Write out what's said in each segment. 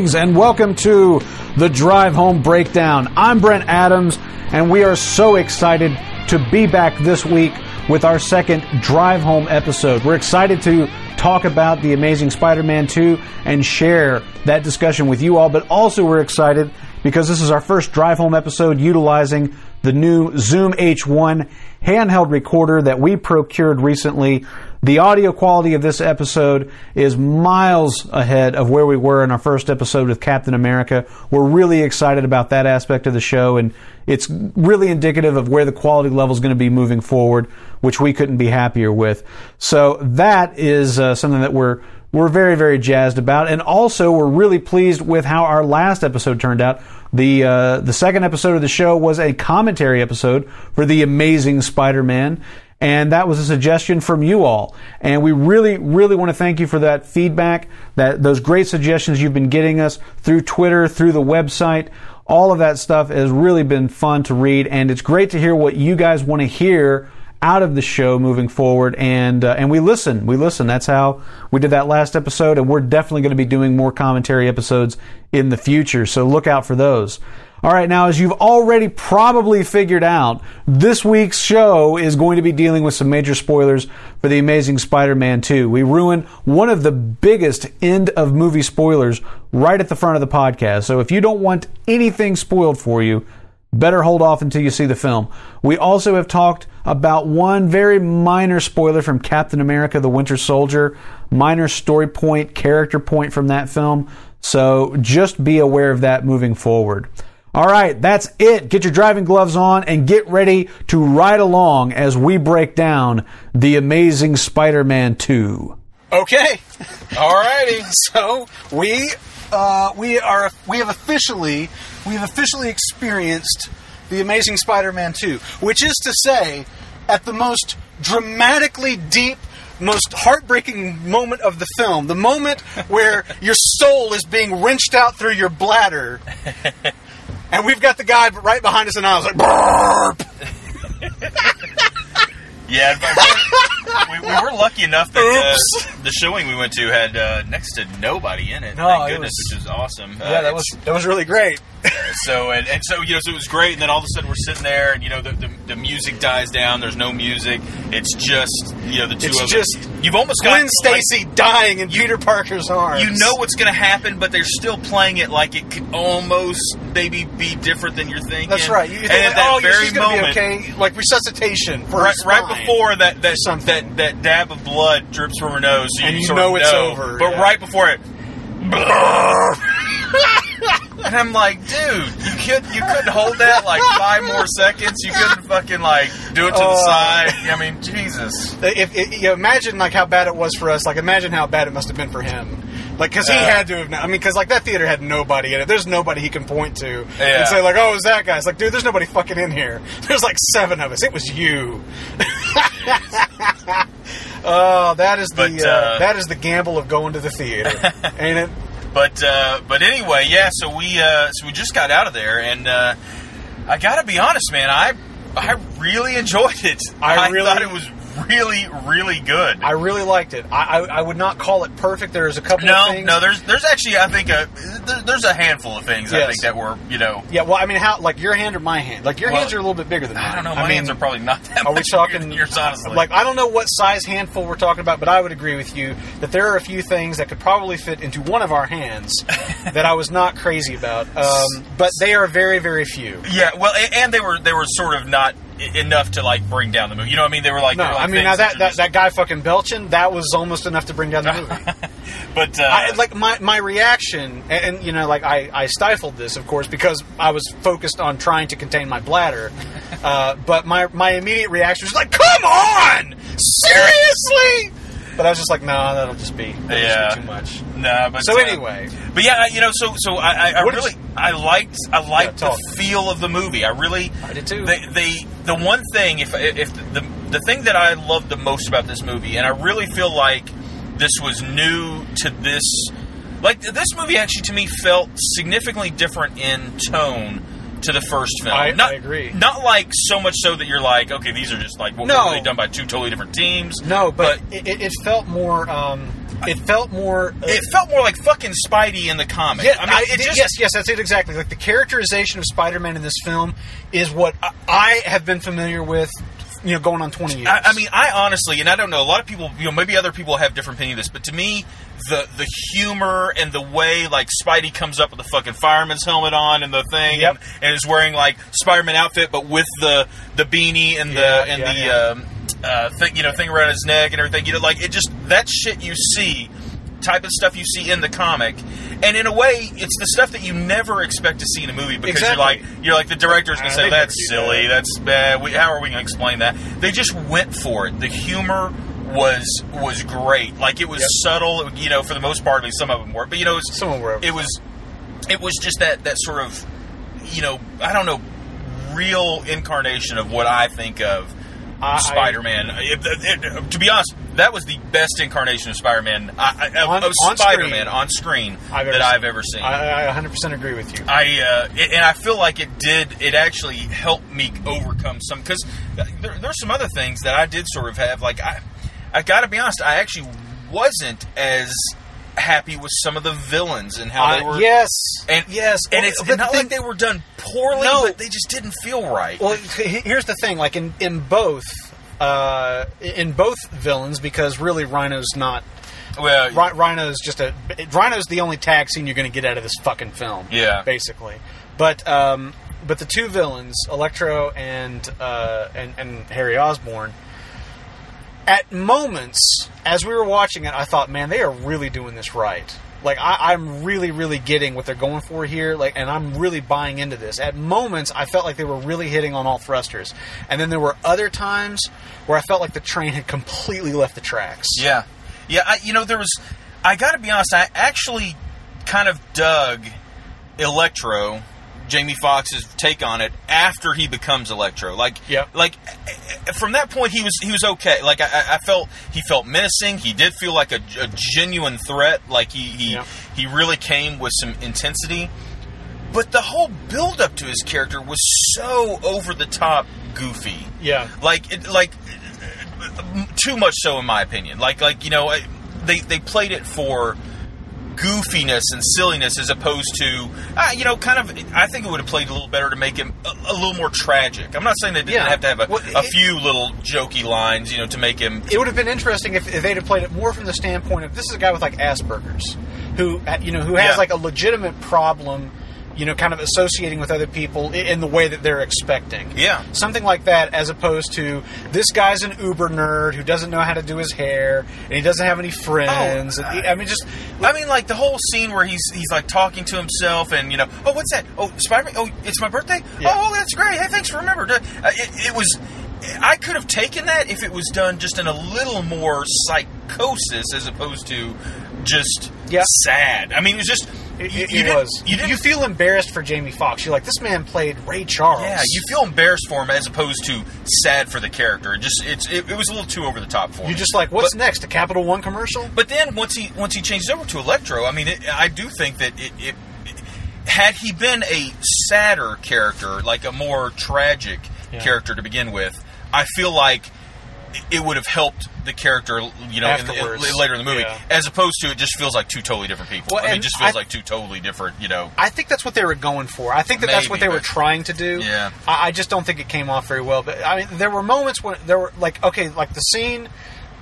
Greetings and welcome to the Drive Home Breakdown. I'm Brent Adams, and we are so excited to be back this week with our second Drive Home episode. We're excited to talk about The Amazing Spider Man 2 and share that discussion with you all, but also we're excited because this is our first Drive Home episode utilizing the new Zoom H1 handheld recorder that we procured recently. The audio quality of this episode is miles ahead of where we were in our first episode with Captain America. We're really excited about that aspect of the show, and it's really indicative of where the quality level is going to be moving forward, which we couldn't be happier with. So that is uh, something that we're we're very very jazzed about, and also we're really pleased with how our last episode turned out. The uh, the second episode of the show was a commentary episode for the Amazing Spider-Man, and that was a suggestion from you all. And we really, really want to thank you for that feedback, that those great suggestions you've been getting us through Twitter, through the website. All of that stuff has really been fun to read, and it's great to hear what you guys want to hear out of the show moving forward. And uh, and we listen, we listen. That's how we did that last episode, and we're definitely going to be doing more commentary episodes in the future. So look out for those. All right, now, as you've already probably figured out, this week's show is going to be dealing with some major spoilers for The Amazing Spider Man 2. We ruin one of the biggest end of movie spoilers right at the front of the podcast. So if you don't want anything spoiled for you, better hold off until you see the film. We also have talked about one very minor spoiler from Captain America the Winter Soldier, minor story point, character point from that film. So just be aware of that moving forward. All right, that's it. Get your driving gloves on and get ready to ride along as we break down The Amazing Spider Man 2. Okay. All righty. So we uh, we are we have officially we have officially experienced the Amazing Spider-Man 2, which is to say, at the most dramatically deep, most heartbreaking moment of the film, the moment where your soul is being wrenched out through your bladder. And we've got the guy right behind us, and I was like, burp. Yeah, we, we were lucky enough that uh, the showing we went to had uh, next to nobody in it. No, Thank goodness, was- which was awesome. Uh, Yeah, that was that was really great. so and, and so you know so it was great. And then all of a sudden we're sitting there, and you know the, the, the music dies down. There's no music. It's just you know the two It's of just us. You've almost Gwen got like, Stacy dying in Peter Parker's arms. you know what's going to happen, but they're still playing it like it could almost maybe be different than you're thinking. That's right. You think, and at that oh, very she's going be moment, okay, like resuscitation for right, right before that that, something. That that dab of blood drips from her nose, so And you know it's over, But yeah. right before it, and I'm like, dude, you could you couldn't hold that like five more seconds. You couldn't fucking like do it to the Oh. side. I mean, Jesus. If, if you know, imagine like how bad it was for us, like imagine how bad it must have been for him. Like, because he Yeah. had to have. I mean, because like that theater had nobody in it. There's nobody he can point to Yeah. and say like, "Oh, it was that guy." It's like, dude, there's nobody fucking in here. There's like seven of us. It was you. oh, that is the But, uh, uh, that is the gamble of going to the theater, ain't it? But uh, but anyway, yeah. So we uh, so we just got out of there, and uh, I gotta be honest, man. I I really enjoyed it. I really- thought it was really really good. I really liked it. I, I, I would not call it perfect. There's a couple of no, things. no. There's there's actually I think a there, there's a handful of things I think that were you know Yeah, well, I mean, how like your hand or my hand? Like your Well, hands are a little bit bigger than mine. I don't know. My I mean, hands are probably not that. Are we talking than yours? Honestly, Like I don't know what size handful we're talking about, but I would agree with you that there are a few things that could probably fit into one of our hands that I was not crazy about. Um, but they are very, very few. yeah. Well, and they were they were sort of not enough to like bring down the movie. You know what I mean? They were like No, were like I mean now that, that that guy fucking belching that was almost enough to bring down the movie. but uh, I, like my, my reaction, and, and you know, like I, I stifled this, of course, because I was focused on trying to contain my bladder. Uh, but my my immediate reaction was like, "Come on, seriously!" But I was just like, "No, that'll just be, that'll Yeah. just be too much." Nah, but So uh, anyway, but yeah, you know, so so I, I, I really you- I liked I liked Yeah, the feel of the movie. I really I did too. They, they the one thing if if the the thing that I loved the most about this movie, and I really feel like this was new to this. Like this movie actually to me felt significantly different in tone to the first film. I- not, I agree. Not like so much so that you're like, okay, these are just like what No. were really done by two totally different teams. No, but, it, it it felt more. Um, it felt more. uh, it felt more like fucking Spidey in the comic. Yeah, I mean, it just yes, yes, that's it exactly. Like the characterization of Spider-Man in this film is what I, I have been familiar with, you know, going on twenty years. I, I mean, I honestly, and I don't know, a lot of people, you know, maybe other people have different opinion of this, but to me, the the humor and the way like Spidey comes up with the fucking fireman's helmet on and the thing, Yep. and, and is wearing like Spider-Man outfit, but with the the beanie and the Yeah, and yeah, the yeah. um, uh, thing, you know, thing around his neck and everything. You know, like it just that shit you see. Type of stuff you see in the comic, and in a way, it's the stuff that you never expect to see in a movie because you're like, you're like the director's gonna Uh, say that's silly, that." that's bad. We, how are we going to explain that? They just went for it. The humor was was great. Like it was Yep. subtle. You know, for the most part, at least some of them were. But you know, it was, Some of them were. It was it was just that that sort of you know I don't know real incarnation of what I think of I- Spider-Man. It- it- to be honest, that was the best incarnation of Spider-Man I, I, of, On- of on Spider-Man screen. on screen I've that seen. I've ever seen. I, I 100% agree with you. I uh, it- and I feel like it did. It actually helped me overcome some because there, there's some other things that I did sort of have. Like I, I got to be honest, I actually wasn't as happy with some of the villains and how they Uh, were. yes, and yes, and it's but not the like they were done poorly, No. but they just didn't feel right. Well, here's the thing: like in in both, uh, in both villains, because really Rhino's not. Well, Rhi- Rhino's just a. Rhino's the only tag scene you're going to get out of this fucking film. Yeah. basically. But um, but the two villains, Electro and uh, and and Harry Osborn. At moments, as we were watching it, I thought, man, they are really doing this right. Like I, I'm really, really getting what they're going for here. Like, and I'm really buying into this. At moments, I felt like they were really hitting on all thrusters, and then there were other times where I felt like the train had completely left the tracks. Yeah, yeah. I, you know, there was. I got to be honest. I actually kind of dug Electro, Jamie Foxx's take on it after he becomes Electro. Like, Yep. like from that point, he was he was okay. Like I, I- felt he felt menacing. He did feel like a, a genuine threat. Like he he, Yep. he really came with some intensity. But the whole build up to his character was so over the top goofy Yeah. like it, like too much so in my opinion like like you know I- they they played it for goofiness and silliness as opposed to uh, you know kind of I think it would have played a little better to make him a, a little more tragic I'm not saying they didn't Yeah. have to have a, Well, a few little jokey lines you know to make him It would have been interesting if, if they'd have played it more from the standpoint of this is a guy with like Asperger's, who uh, you know who has Yeah. like a legitimate problem, you know, kind of associating with other people in the way that they're expecting. Yeah. something like that, as opposed to this guy's an uber nerd who doesn't know how to do his hair and he doesn't have any friends. Oh, and I mean, just I mean, like the whole scene where he's he's like talking to himself, and you know, oh, what's that? Oh, Spider Man. Oh, it's my birthday. Yeah. Oh, that's great. Hey, thanks for remembering. Uh, it, it was. I could have taken that if it was done just in a little more psychosis as opposed to just Yeah. sad. I mean, it was just it, it you didn't- was. You you feel embarrassed for Jamie Foxx. You're like, this man played Ray Charles. yeah, you feel embarrassed for him as opposed to sad for the character. It just it's it, it was a little too over the top for me. You're just like, what's But- next? A Capital One commercial? But then once he once he changes over to Electro, I mean, it, I do think that it, it, had he been a sadder character, like a more tragic Yeah. character to begin with, I feel like it would have helped the character, you know, in the, in- later in the movie, Yeah. as opposed to it just feels like two totally different people. Well, I mean, it just feels I- like two totally different, you know. I think that's what they were going for. I think that that's what Maybe, they were trying to do. Yeah. I, I just don't think it came off very well. But I mean, there were moments when there were like, okay, like the scene,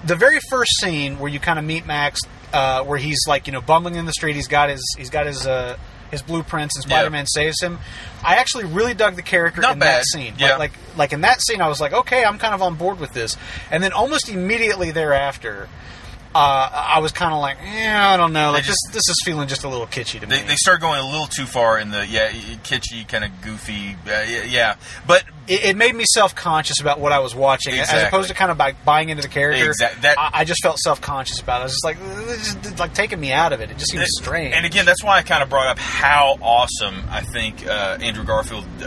the very first scene where you kind of meet Max, uh, where he's like, you know, bumbling in the street. He's got his, he's got his, uh, his blueprints, and Spider-Man saves him. I actually really dug the character Not in bad. that scene. Yeah. Like, like, like in that scene, I was like, okay, I'm kind of on board with this. And then almost immediately thereafter. Uh, I was kind of like, yeah, I don't know. Like just- this, this is feeling just a little kitschy to me. They, they start going a little too far in the yeah kitschy kind of goofy uh, yeah, but it, it made me self conscious about what I was watching, as opposed to kind of by buying into the character. That- I, I just felt self conscious about it. I was just like, is like taking me out of it. It just seems strange. And again, that's why I kind of brought up how awesome I think uh, Andrew Garfield uh,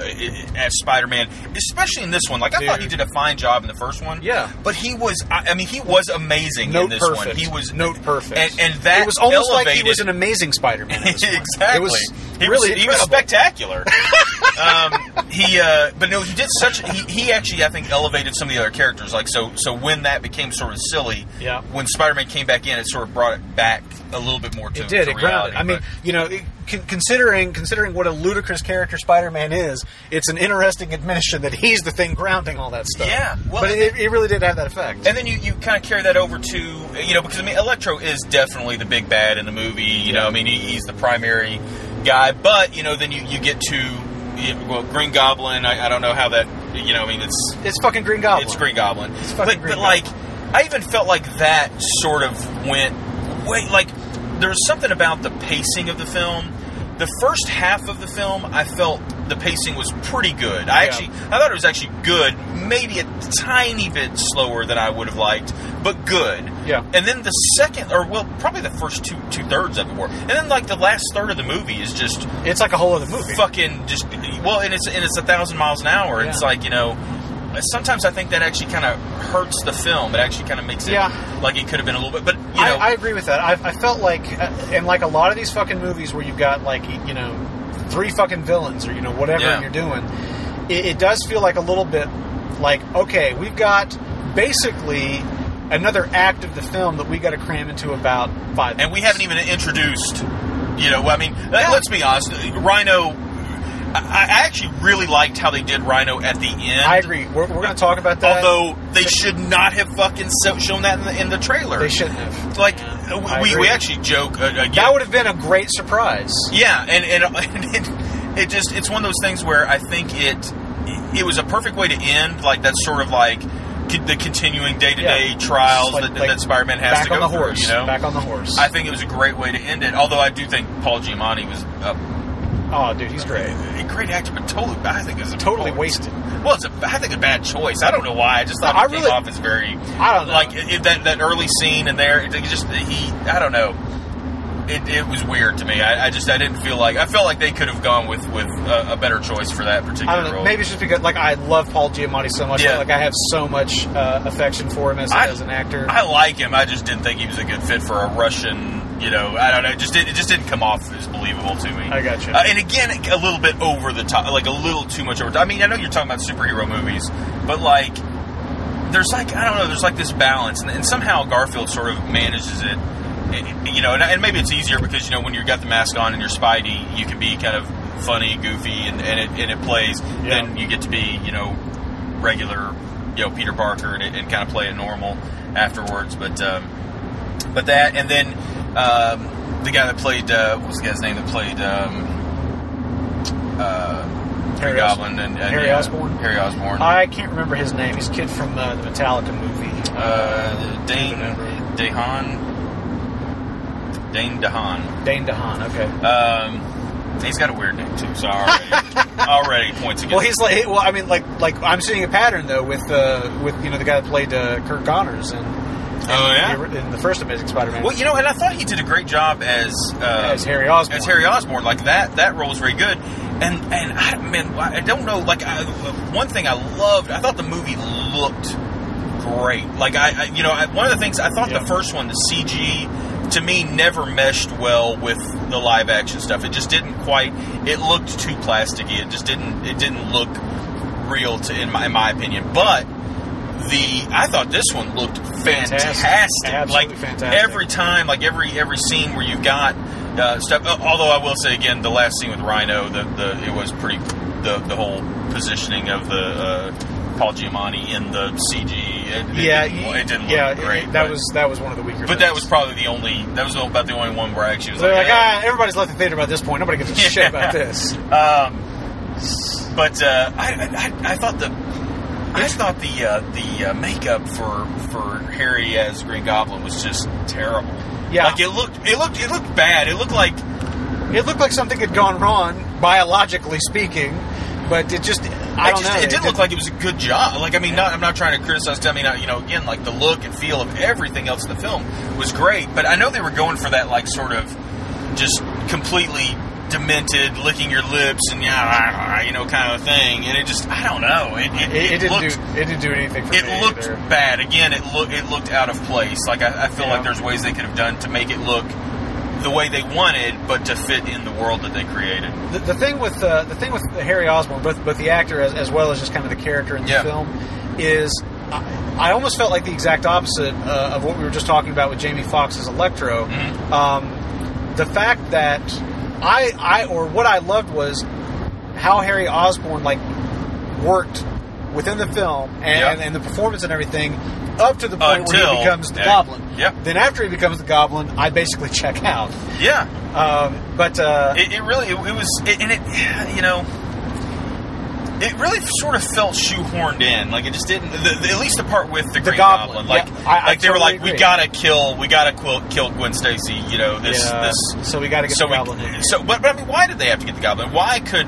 as Spider-Man, especially in this one. Like I thought he did a fine job in the first one. Yeah. but he was. I, I mean, he was amazing note in this perfect. one. He was note perfect. and, and that it was almost like he was an amazing Spider-Man. in this one. exactly. It was he really was, he was spectacular. um, he, uh, but no, he did such. He, he actually, I think, elevated some of the other characters. Like so, so when that became sort of silly, Yeah. When Spider-Man came back in, it sort of brought it back a little bit more to It did. to It grounded. reality, I mean, you know, it, con- considering considering what a ludicrous character Spider-Man is, it's an interesting admission that he's the thing grounding all that stuff. Yeah, well, but it, it really did have that effect. And then you, you kind of carry that over to you know because I mean Electro is definitely the big bad in the movie. You know, I mean he, he's the primary guy, but you know then you, you get to well Green Goblin. I, I don't know how that you know I mean it's it's fucking Green Goblin. it's Green Goblin, It's but, fucking Green but like I even felt like that sort of went wait like there was something about the pacing of the film. The first half of the film, I felt the pacing was pretty good. I Yeah. actually, I thought it was actually good. Maybe a tiny bit slower than I would have liked, but good. Yeah. And then the second, or well, probably the first two two thirds of it were, and then like the last third of the movie is just It's like a whole other movie. fucking just well, and it's and it's a thousand miles an hour. It's like you know. Sometimes I think that actually kind of hurts the film. It actually kind of makes it Yeah. like it could have been a little bit, but you know, I, I agree with that. I, I felt like, uh, and like a lot of these fucking movies where you've got like you know three fucking villains or you know whatever Yeah. you're doing, it, it does feel like a little bit like okay, we've got basically another act of the film that we got to cram into about five. and we haven't even introduced. You know, I mean, let- let's be honest. Rhino. I, actually really liked how they did Rhino at the end. I agree. We're, we're going to talk about that. Although they should not have fucking so- shown that in the, in the trailer. they shouldn't have. Like I we, we actually joke uh, again. That would have been a great surprise. Yeah, and and, and it, it just it's one of those things where I think it it was a perfect way to end like that sort of like the continuing day to day trials Like- that, like that Spider Man has to go on the through. horse. You know, Back on the horse. I think it was a great way to end it. Although I do think Paul Giamatti was a, oh, dude, he's great. a great actor, but totally I think it was a Totally wasted. Well, it's a I think a bad choice. I don't know why. I just thought I came really- off as very I don't know. like that that early scene in there. It just he I don't know. It, it was weird to me. I, I just I didn't feel like I felt like they could have gone with with a, a better choice for that particular I don't know. role. Maybe it's just because like I love Paul Giamatti so much. Yeah. Like I have so much uh, affection for him as, I- as an actor. I like him. I just didn't think he was a good fit for a Russian. You know, I don't know. It just it just didn't come off as believable to me. I gotcha. Uh, and again, a little bit over the top, like a little too much over. I mean, I know you're talking about superhero movies, but like, there's like I don't know. There's like this balance, and, and somehow Garfield sort of manages it. You know, and, and maybe it's easier because you know when you've got the mask on and you're Spidey, you can be kind of funny, goofy, and, and it and it plays. Yeah. Then you get to be you know regular, you know Peter Parker and, and kind of play it normal afterwards. But um, but that and then um, the guy that played uh, what was the guy's name that played um, uh, Harry Goblin and, and Harry yeah, Osborn? Harry Osborn. I can't remember his name. He's a kid from uh, the Metallica movie. uh, Dane. DeHaan. Dane DeHaan. Dane DeHaan. Okay. Um, he's got a weird name too, so already, already points against. Well, he's like, well, I mean, like, like I'm seeing a pattern though with, uh, with you know, the guy that played uh, Kirk Connors and oh yeah. the, in the first Amazing Spider-Man. Well, you know, and I thought he did a great job as uh, As Harry Osborn. As Harry Osborn, like that that role was very good. And and I man, I don't know. Like I, one thing I loved, I thought the movie looked great. Like I, I you know, I, one of the things I thought Yeah. the first one, the CG. To me, never meshed well with the live action stuff. It just didn't quite. It looked too plasticky. It just didn't. It didn't look real to, in my, in my opinion. But the I thought this one looked fantastic. Fantastic. Absolutely like fantastic. every time, like every every scene where you got uh, stuff. uh, Although I will say again, the last scene with Rhino, the, the it was pretty. The the whole positioning of the uh, Paul Giamatti in the CG. It, it yeah, didn't, it didn't yeah, look great. that but, was that was one of the weaker. But that was probably the only. That was about the only one where I actually was They're like, like, ah, everybody's left the theater by this point. Nobody gives a shit about this. Um, but uh, I, I, I thought the I thought the uh, the uh, makeup for for Harry as Green Goblin was just terrible. Yeah. like it looked it looked it looked bad. It looked like It looked like something had gone wrong, biologically speaking, but it just, I it don't just, know. It didn't look like it was a good job. Like I mean, not, I'm not trying to criticize. I mean, you know, again, like the look and feel of everything else in the film was great. But I know they were going for that like sort of just completely demented, licking your lips and yeah, you know, kind of thing. And it just I don't know. It it, It, it didn't looked, do. It didn't do anything for It looked either. bad. Again, it looked it looked out of place. Like I, I feel Yeah. like there's ways they could have done to make it look the way they wanted, but to fit in the world that they created. The, the thing with uh, the thing with Harry Osborn, both both the actor as, as well as just kind of the character in the Yeah. film, is I, I almost felt like the exact opposite uh, of what we were just talking about with Jamie Foxx as Electro. Mhm. Um, the fact that I I or what I loved was how Harry Osborn like worked within the film and, Yeah. and, the performance and everything up to the point where he becomes the. Goblin. Yeah. Then after he becomes the Goblin, I basically check out. Yeah, Um, but uh, it, it really it, it was, it, and it you know. It really sort of felt shoehorned in, like it just didn't. The, the- at least the part with the, Green Goblin, Goblin, like, yeah, I- I like they were totally like, we gotta kill, we gotta kill, kill Gwen Stacy. You know this, yeah, this. so we got to get so the Goblin in. so, but, but I mean, why did they have to get the Goblin? Why could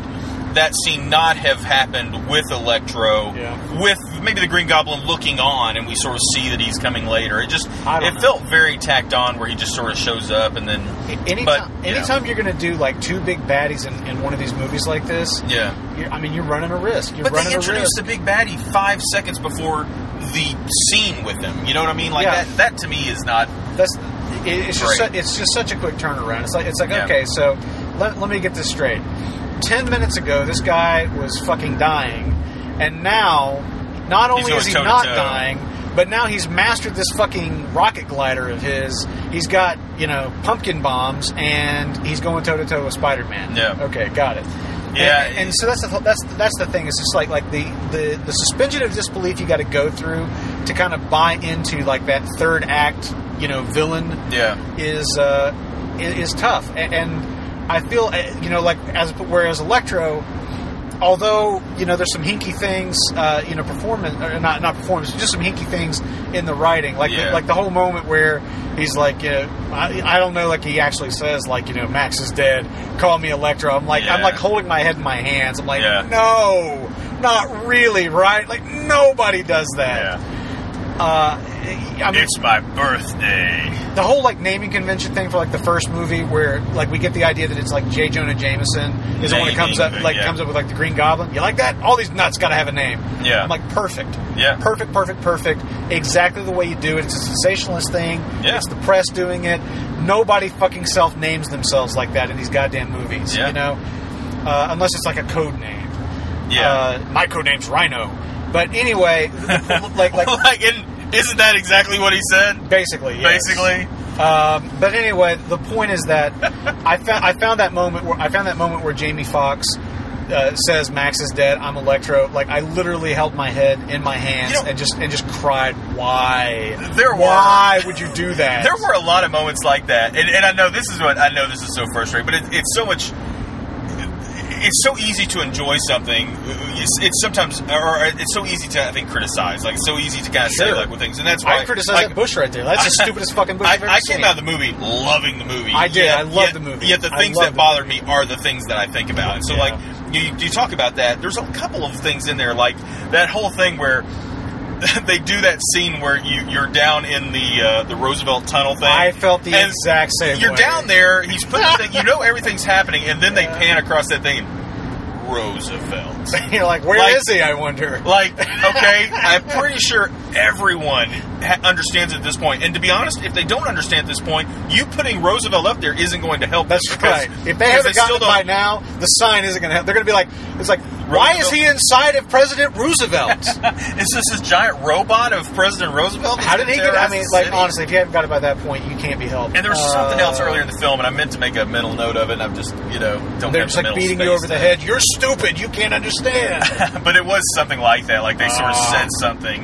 that scene not have happened with Electro, Yeah. with maybe the Green Goblin looking on, and we sort of see that he's coming later? It just it know. felt very tacked on, where he just sort of shows up and then, Anytime, but, anytime you're going to do like two big baddies in, in one of these movies like this, yeah. you're, I mean, you're running a risk. You're But running they a introduced risk. the big baddie five seconds before the scene with him. You know what I mean? Like Yeah. that. That to me is not. That's it, it's just su- it's just such a quick turnaround. It's like it's like okay, so let, let me get this straight. Ten minutes ago, this guy was fucking dying, and now not only is he not dying, but now he's mastered this fucking rocket glider of his. He's got you know pumpkin bombs, and he's going toe to toe with Spider Man. Yeah. Okay, got it. Yeah. and, and so that's the that's that's the thing. It's just like like the the, the suspension of disbelief you got to go through to kind of buy into like that third act, you know, villain Yeah. is uh, is, is tough, and, and I feel uh, you know like as whereas Electro, although you know there's some hinky things, uh, you know, performance or not not performance, just some hinky things in the writing, like Yeah. the, like the whole moment where he's like, you know, I, I don't know, like he actually says like you know Max is dead, call me Electro. I'm like I'm like holding my head in my hands. I'm like, Yeah. no, not really, right? Like nobody does that. Uh, I mean, It's my birthday. the whole like naming convention thing for like the first movie where like we get the idea that it's like J. Jonah Jameson is the one that comes up like yeah. comes up with like the Green Goblin. You like that? All these nuts got to have a name. Yeah. I'm like perfect. Yeah. Perfect, perfect, perfect. Exactly the way you do it. It's a sensationalist thing. Yeah. It's the press doing it. Nobody fucking self names themselves like that in these goddamn movies. Yeah. You know, uh, unless it's like a code name. Yeah. Uh, my code name's Rhino. But anyway, like like like, isn't that exactly what he said? basically, yes. Basically. Um, but anyway, the point is that I found I found that moment where I found that moment where Jamie Foxx uh, says Max is dead. I'm Electro. Like I literally held my head in my hands You know- and just and just cried. Why? There were- Why would you do that? There were a lot of moments like that, and, and I know this is what I know. This is so frustrating, but it, it's so much. It's so easy to enjoy something. It's, it's sometimes, or it's so easy to I think criticize. Like it's so easy to kind of say like with things, and that's why I criticize like, that Bush right there. That's the stupidest fucking Bush I, I've ever I seen. came out of the movie loving the movie. I did. Yet- I love the movie. Yet the things that the bother me are the things that I think about. And so, Yeah. like, you, you talk about that. There's a couple of things in there, like that whole thing where they do that scene where you, you're down in the uh, the Roosevelt Tunnel thing. I felt the exact same. Thing. You're way. down there. He's putting the thing. You know everything's happening, and then they pan across that thing. and Roosevelt. You're like, where Like- is he? I wonder. Like, okay, I'm pretty sure everyone ha- understands at this point. And to be honest, if they don't understand at this point, you putting Roosevelt up there isn't going to help. That's because- right. If they haven't gotten still it by now, the sign isn't going to help. They're going to be like, it's like, why is he inside of President Roosevelt? is this this giant robot of President Roosevelt? How did he get? I mean, like city? honestly, if you haven't got it by that point, you can't be helped. And there was Uh, something else earlier in the film, and I meant to make a mental note of it, and I'm just, you know, don't They're have just the like beating you over the head. You're stupid. You can't understand. but it was something like that. Like they sort of Ah. said something.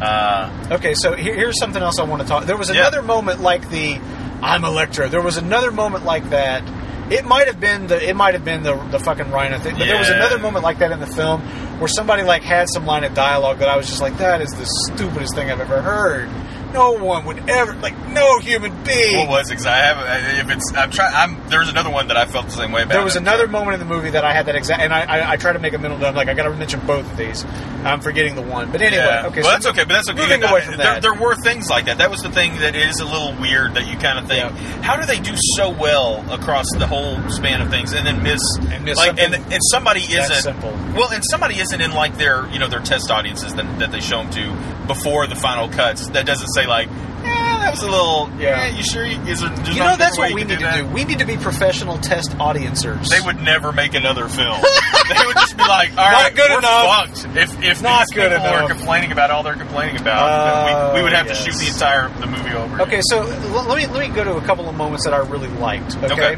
Uh, okay, so here, here's something else I want to talk. There was Yeah. another moment like the I'm Electro. There was another moment like that. It might have been the it might have been the the fucking Rhino thing, but there was another moment like that in the film where somebody like had some line of dialogue that I was just like, that is the stupidest thing I've ever heard. No one would ever like no human being. what was it? 'Cause I have, if it's, I'm trying. I'm there's another one that I felt the same way about. There was another moment in the movie that I had that exact, and I, I, I try to make a mental note. I'm like, I got to mention both of these. I'm forgetting the one, but anyway, Yeah. okay. well, so that's okay, but that's okay. Moving There- away from there, that, there were things like that. That was the thing that is a little weird that you kind of think, Yeah. how do they do so well across the whole span of things, and then miss, And miss like, and, and somebody isn't simple. well, and somebody isn't in like their you know their test audiences that, that they show them to before the final cuts. That doesn't say like. Eh, that was a little. Yeah. Yeah, you sure? You, is there, You know, that's what we need can to do. We need to be professional test audiencers. They would never make another film. they would just be like, "All right, good we're enough. fucked." If if Not these good people enough. are complaining about all they're complaining about, Oh, then we, we would have yes. to shoot the entire the movie over. Okay, so l- let me let me go to a couple of moments that I really liked. Okay, Okay.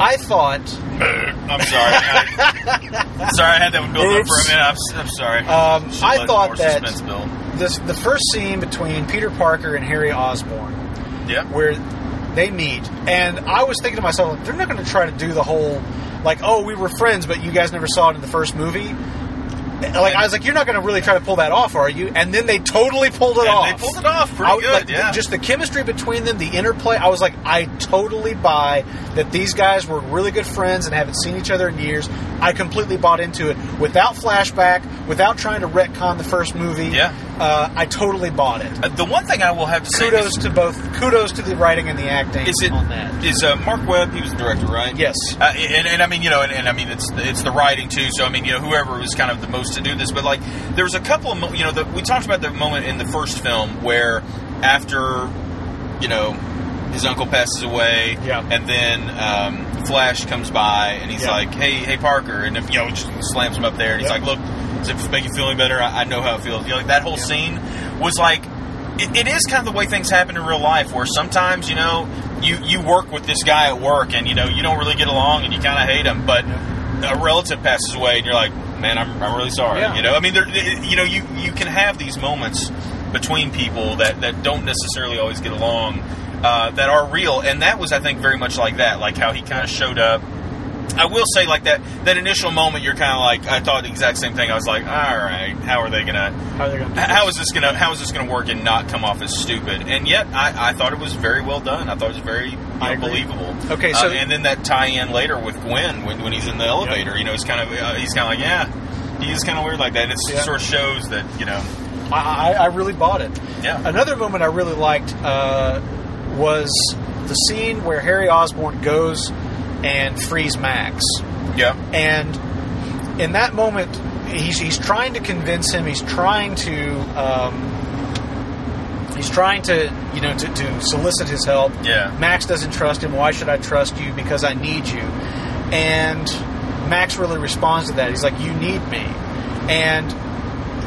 I thought I'm sorry. I, sorry, I had that one build up for a minute. I'm, I'm sorry. Um, I thought that- this the first scene between Peter Parker and Harry Osborn, Yeah. where they meet, and I was thinking to myself, they're not going to try to do the whole like, oh, we were friends, but you guys never saw it in the first movie. Like I was like, you're not going to really try to pull that off, are you? And then they totally pulled it And off. they pulled it off pretty I good. like, yeah. Just the chemistry between them, the interplay. I was like, I totally buy that these guys were really good friends and haven't seen each other in years. I completely bought into it without flashback, without trying to retcon the first movie. Yeah. uh, I totally bought it. Uh, the one thing I will have to say Kudos is, to both. Kudos to the writing and the acting is it on that. is uh, Marc Webb? He was the director, right? Yes. Uh, and, and I mean, you know, and, and I mean, it's it's the writing too. So I mean, you know, whoever was kind of the most to do this, but like, there was a couple of, mo- you know, the, we talked about the moment in the first film where after, you know, his uncle passes away, Yeah. and then um, Flash comes by and he's Yeah. like, "Hey, hey, Parker," and if, you know, just slams him up there, and he's Yeah. like, "Look, does it make you feel any better? I, I know how it feels." You know, like that whole scene was like. It, it is kind of the way things happen in real life, where sometimes you know you you work with this guy at work, and you know you don't really get along, and you kind of hate him, but a relative passes away, and you're like, man, I'm, I'm really sorry. Yeah. You know, I mean, there, you know, you you can have these moments between people that that don't necessarily always get along. Uh, that are real, and that was, I think, very much like that. Like how he kind of showed up. I will say, like that that initial moment, you're kind of like, I thought the exact same thing. I was like, all right, how are they gonna? How are they going to? How is this gonna how is this gonna work and not come off as stupid? And yet, I, I thought it was very well done. I thought it was very you know, believable. Okay, so- Uh, and then that tie-in later with Gwen when, when he's in the elevator, you know, he's kind of uh, he's kind of like, yeah, he's kind of weird like that. And it Yeah. sort of shows that you know, I, I, I really bought it. yeah, Another moment I really liked uh, was the scene where Harry Osborn goes and frees Max. yeah, And in that moment, he's, he's trying to convince him. He's trying to um, he's trying to you know to, to solicit his help. Yeah. Max doesn't trust him. Why should I trust you? Because I need you. And Max really responds to that. He's like, "You need me." And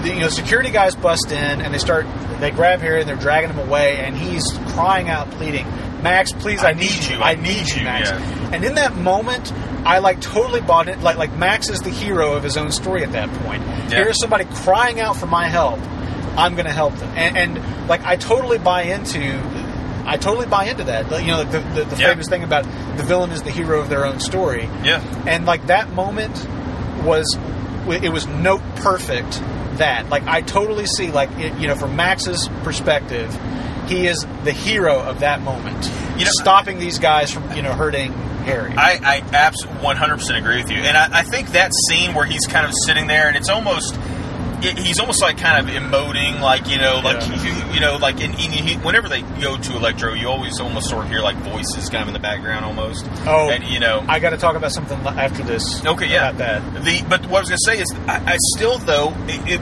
the, you know, security guys bust in and they start. They grab Harry and they're dragging him away, and he's crying out, pleading, "Max, please, I, I need you. I I need need you, you." Max." Yeah. And in that moment, I like totally bought it. Like like Max is the hero of his own story at that point. Yeah. Here's somebody crying out for my help. I'm going to help them, and, and like I totally buy into. I totally buy into that. You know, the, the, the Yeah. famous thing about the villain is the hero of their own story, yeah, and like that moment was it was note perfect. That like I totally see like it, you know from Max's perspective, he is the hero of that moment. You know- stopping these guys from you know hurting Harry. I, I absolutely 100% agree with you. And I, I think that scene where he's kind of sitting there and it's almost, it, he's almost like kind of emoting, like, you know, like, Yeah. you, you know, like, in, in, he, whenever they go to Electro, you always almost sort of hear like voices kind of in the background almost. Oh. And, you know, I got to talk about something after this. Okay, yeah. about that. The but what I was to say is, I, I still though it, it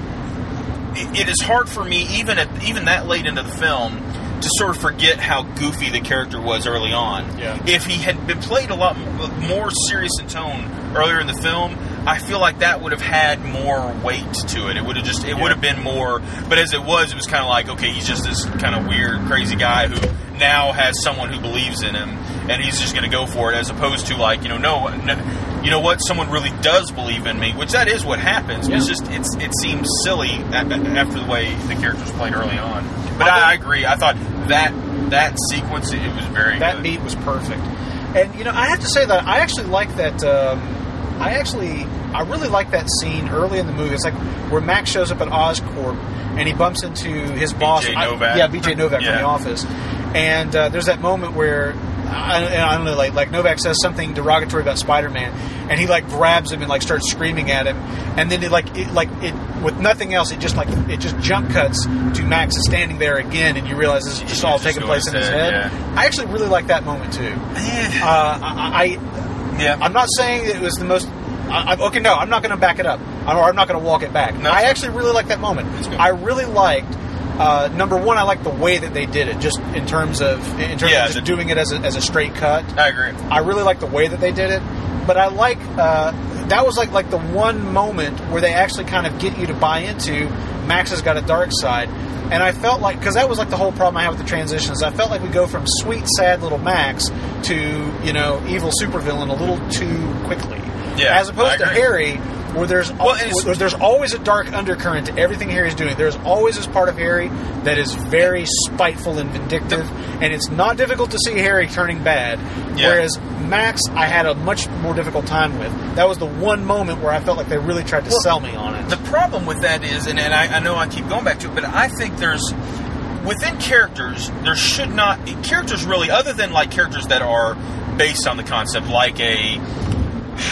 it is hard for me even at even that late into the film to sort of forget how goofy the character was early on. Yeah. If he had been played a lot more serious in tone earlier in the film, I feel like that would have had more weight to it. It would have just it would have been more. But as it was, it was kind of like okay, he's just this kind of weird, crazy guy who now has someone who believes in him, and he's just going to go for it, as opposed to like you know no. no you know what? Someone really does believe in me, which that is what happens. It's just it's it seems silly after the way the characters played early on. But I, I agree. I thought that that sequence it was very That good. beat was perfect. And you know, I have to say that I actually like that. Um, I actually, I really like that scene early in the movie. It's like where Max shows up at Oscorp and he bumps into his boss. I- Novak. yeah, BJ Novak from the office. And uh, there's that moment where I, I don't know, like like Novak says something derogatory about Spider-Man, and he like grabs him and like starts screaming at him, and then it like it like it with nothing else, it just like it just jump cuts to Max is standing there again, and you realize this is just all taking place in his head. yeah. I actually really like that moment too. Eh, Uh, I, I yeah. I'm not saying it was the most. I, I, okay, no, I'm not going to back it up, or I'm not going to walk it back. No, I actually really like that moment. I really liked Uh, number one, I like the way that they did it, just in terms of in terms Yeah, of just the- doing it as a, as a straight cut. I agree. I really like the way that they did it, but I like uh, that was like like the one moment where they actually kind of get you to buy into Max has got a dark side, and I felt like because that was like the whole problem I had with the transitions. I felt like we go from sweet sad little Max to you know evil supervillain a little too quickly, Yeah, as opposed to. Harry. Where there's Well, there's always a dark undercurrent to everything Harry's doing. There's always this part of Harry that is very spiteful and vindictive, and it's not difficult to see Harry turning bad. Yeah. Whereas Max, I had a much more difficult time with. That was the one moment where I felt like they really tried to Well, sell me on it. The problem with that is, and, and I, I know I keep going back to it, but I think there's within characters there should not characters really other than like characters that are based on the concept like a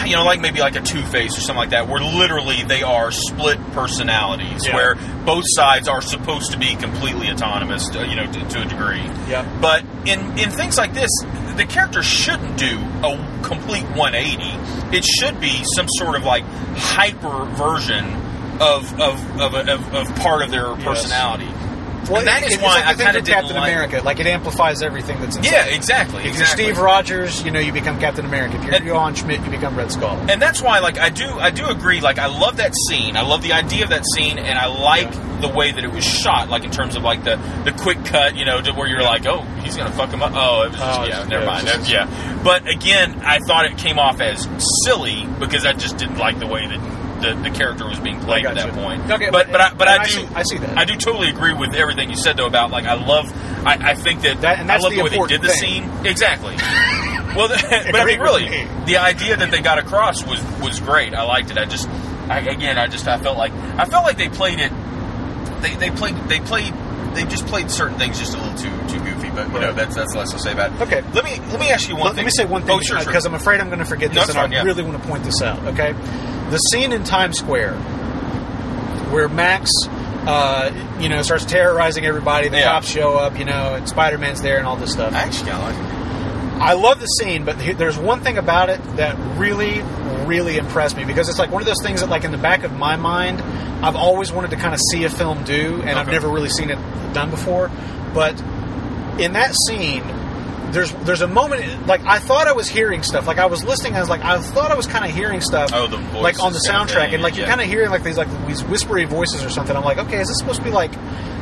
you know like maybe like a two face or something like that where literally they are split personalities Yeah. where both sides are supposed to be completely autonomous uh, you know to, to a degree Yeah. but in in things like this the character shouldn't do a complete 180 it should be some sort of like hyper version of of, of, of, of part of their personality well, and that is why like I kind of Captain like. America. Like it amplifies everything that's inside. Yeah, exactly. If exactly. you're Steve Rogers, you know you become Captain America. If you're And- Johann Schmidt, you become Red Skull. and that's why like i do i do agree like i love that scene i love the idea of that scene and i like the way that it was shot like in terms of like the the quick cut you know to where you're like oh he's gonna fuck him up oh it was just, Oh, yeah never mind That- yeah but again i thought it came off as silly because i just didn't like the way that the, the character was being played at that you. point Okay, but but- I, but I I do see- I see that. I do totally agree with everything you said though about like I love I, I think that, That- and that's I love the the, way they did the thing. scene exactly well, the, but I mean, really, the idea that they got across was was great. I liked it. I just, I, again, I just, I felt like, I felt like they played it. They they played they played they just played certain things just a little too too goofy. But you know, that's that's less to say about it. Okay. let me let me ask you one Let, thing. let me say one oh, thing Oh, sure, sure. because I'm afraid I'm going to forget this, it's and fine, I yeah. really want to point this out. Okay, the scene in Times Square where Max, uh, you know, starts terrorizing everybody. The Yeah. cops show up, you know, and Spider Man's there and all this stuff. I actually kind of like it. I love the scene, but there's one thing about it that really, really impressed me because it's like one of those things that, like, in the back of my mind, I've always wanted to kind of see a film do, and I've never really seen it done before. But in that scene, there's there's a moment like I thought I was hearing stuff. Like I was listening, I was like I thought I was kind of hearing stuff. Oh, the like on the voices kind of soundtrack, and like you're kind of hearing like these like these whispery voices or something. I'm like, okay, is this supposed to be like?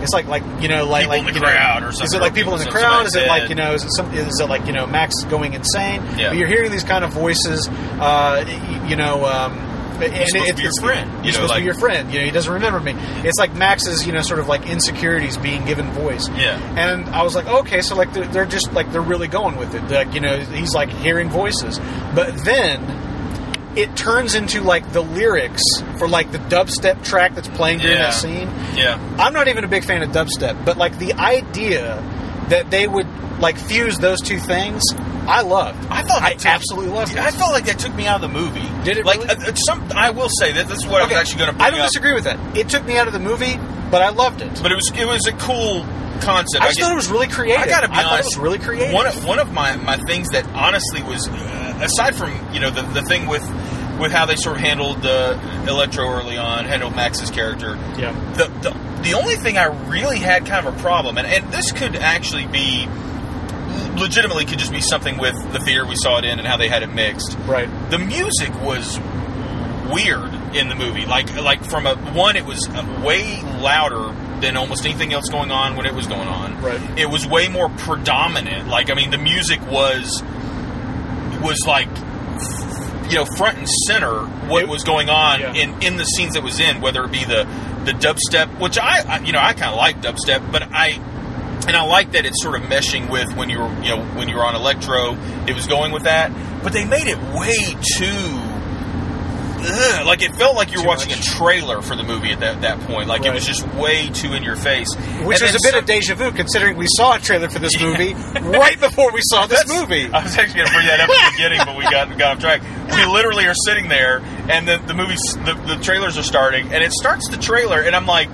It's like like you know like People like in the you know, crowd or Is it like people in the crowd? Is it like you know? Is it some? Is it like you know Max going insane? Yeah. But you're hearing these kind of voices. Uh, you know. Um, and supposed to be your friend, you You're know, supposed to be your friend. You know, he doesn't remember me. It's like Max's, you know, sort of like insecurities being given voice. Yeah. And I was like, okay, so like they're, they're just like they're really going with it. Like you know, he's like hearing voices, but then it turns into like the lyrics for like the dubstep track that's playing during Yeah. that scene. Yeah. I'm not even a big fan of dubstep, but like the idea that they would like fuse those two things, I loved. I thought I took- absolutely loved it. I felt like that took me out of the movie. Did it Like really? uh, uh, some, I will say that this is what I was actually going to I don't up. disagree with that. It took me out of the movie, but I loved it. But it was it was a cool concept. I just get- thought it was really creative. I gotta be I honest. it was really creative. One of, one of my, my things that honestly was, uh, aside from you know the, the thing with with how they sort of handled the Electro early on, handled Max's character. Yeah. The, the the only thing I really had kind of a problem, and, and this could actually be legitimately could just be something with the theater we saw it in and how they had it mixed. Right. The music was weird in the movie. Like like from a one, it was way louder than almost anything else going on when it was going on. Right. It was way more predominant. Like I mean, the music was was like you know front and center what It- was going on Yeah. in in the scenes that was in, whether it be the the dubstep, which I, I you know I kind of like dubstep, but I. And I like that it's sort of meshing with when you were, you know, when you were on electro, it was going with that. But they made it way too, ugh, like it felt like you were watching much. a trailer for the movie at that, that point. Like it was just way too in your face. Which And is a bit some- of deja vu, considering we saw a trailer for this movie right before we saw this movie. I was actually going to bring that up at the beginning, but we got got off track. We literally are sitting there, and the the movie's the, the trailers are starting, and it starts the trailer, and I'm like,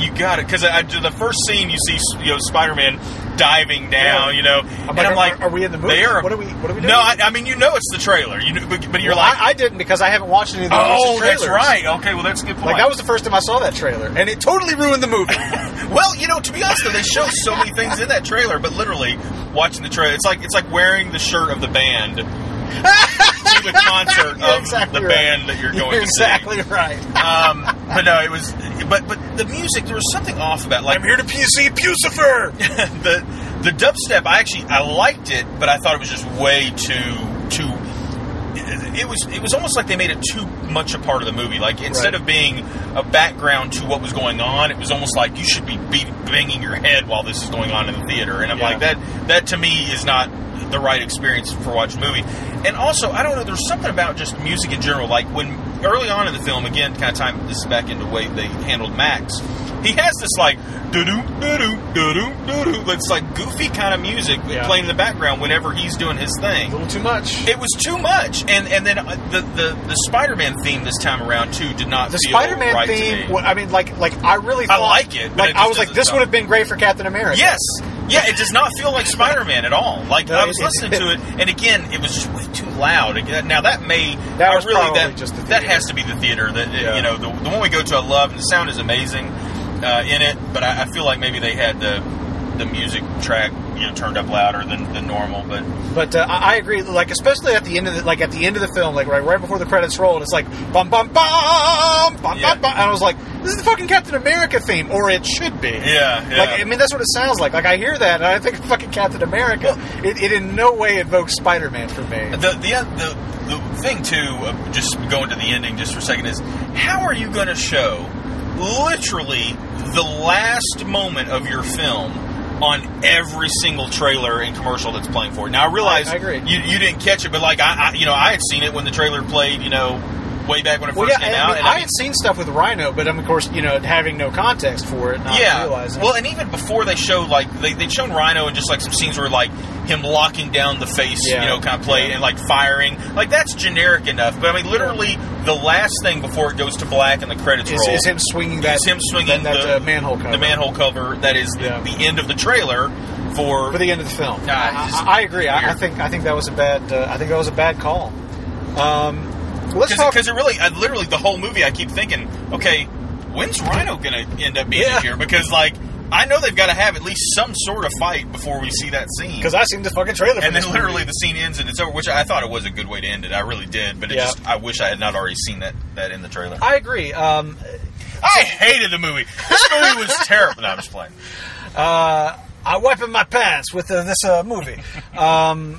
you got it because the first scene you see you know Spider-Man diving down, Yeah. you know, I'm and like, I'm like, are we in the movie? They are. What are we- what are we doing? No, I, I mean you know it's the trailer, you know, but, but you're Well, like, I, I didn't because I haven't watched any of the oh, recent that's trailers. right. Okay, well that's a good point. Like that was the first time I saw that trailer, and it totally ruined the movie. Well, you know, to be honest, though, they show so many things in that trailer. But literally, watching the trailer, it's like it's like wearing the shirt of the band to the concert You're of exactly the right. band that you're going You're to exactly right. Um, but no, it was. But but the music, there was something off about. Like I'm here to PC Puscifer. the the dubstep, I actually I liked it, but I thought it was just way too too. It was it was almost like they made it too much a part of the movie. Like instead Right. of being a background to what was going on, it was almost like you should be beat, banging your head while this is going on in the theater. And I'm Yeah. like that that to me is not the right experience for watching a movie. And also, I don't know. There's something about just music in general. Like when early on in the film, again, kind of time this is back into the way they handled Max. He has this like doo doo doo doo doo doo. It's like goofy kind of music Yeah. playing in the background whenever he's doing his thing. A little too much. It was too much, and and then uh, the the, the Spider-Man theme this time around too did not the feel Spider-Man right theme. me. what- I mean, like, like I really I thought, like it, but Like it I was like, this would have been great for Captain America. Yes. Yeah, it does not feel like Spider-Man at all. Like No, I was it- listening it- to it, and again, it was just way too loud. Now that may That I was really that just that has to be the theater. That Yeah. you know the, the one we go to, I love, and the sound is amazing uh, in it. But I, I feel like maybe they had the the music track you know turned up louder than, than normal. But But uh, I agree. Like especially at the end of the like at the end of the film, like right right before the credits rolled, it's like bum bum bum bum Yeah. bum bum, and I was like, this is the fucking Captain America theme, or it should be. yeah, yeah. Like I mean, that's what it sounds like. Like I hear that, and I think of fucking Captain America. it, it in no way evokes Spider-Man for me. The the the, the thing too, uh, just going to the ending just for a second, is how are you going to show literally the last moment of your film on every single trailer and commercial that's playing for it? Now I realize I- I. You, you didn't catch it, but like I, I you know I had seen it when the trailer played, you know, way back when it Well, first yeah, came I, out. mean, and I had seen stuff with Rhino, but I'm, of course, you know, having no context for it, not yeah. realizing. Well, and even before they showed like they they'd shown Rhino and just like some scenes where like him locking down the face, Yeah. you know, kind of play Yeah. and like firing. Like that's generic enough. But I mean, literally the last thing before it goes to black and the credits is, roll is him swinging that is him swinging that, that the uh, manhole cover the manhole cover. That is the, the end of the trailer for. for the end of the film. I, I, I agree. I, I think I think that was a bad. Uh, I think that was a bad call. Um, let's talk. because it really, I, literally, the whole movie, I keep thinking, okay, when's Rhino going to end up being Yeah. here? Because like, I know they've got to have at least some sort of fight before we see that scene. Because I seen the fucking trailer. for and then literally movie. the scene ends and it's over, which I thought it was a good way to end it. I really did, but it Yeah. just I wish I had not already seen that that in the trailer. I agree. Um, I hated the movie. This movie was terrible. No, I'm just playing. uh, I wiping my pants with uh, this uh, movie. Um,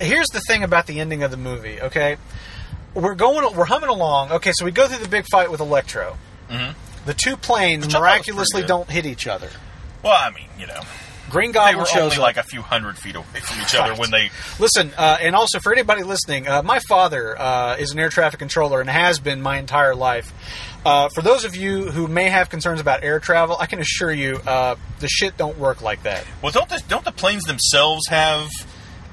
here's the thing about the ending of the movie. Okay, we're going, we're humming along. Okay, so we go through the big fight with Electro. Mhm. The two planes Which I thought was miraculously don't hit each other. Well, I mean, you know, Green they Goblin were shows only up. like a few hundred feet away from each other Right. when they. Listen, uh, and also for anybody listening, uh, my father uh, is an air traffic controller and has been my entire life. Uh, for those of you who may have concerns about air travel, I can assure you uh, the shit don't work like that. Well, don't the, don't the planes themselves have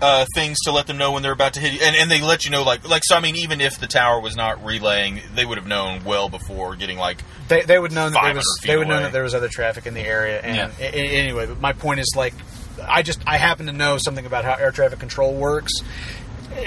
uh, things to let them know when they're about to hit you, and, and they let you know like like so. I mean, even if the tower was not relaying, they would have known well before getting like They, they would know that there was they would know that there was other traffic in the area. And Yeah. a- a- anyway, but my point is like, I just I happen to know something about how air traffic control works.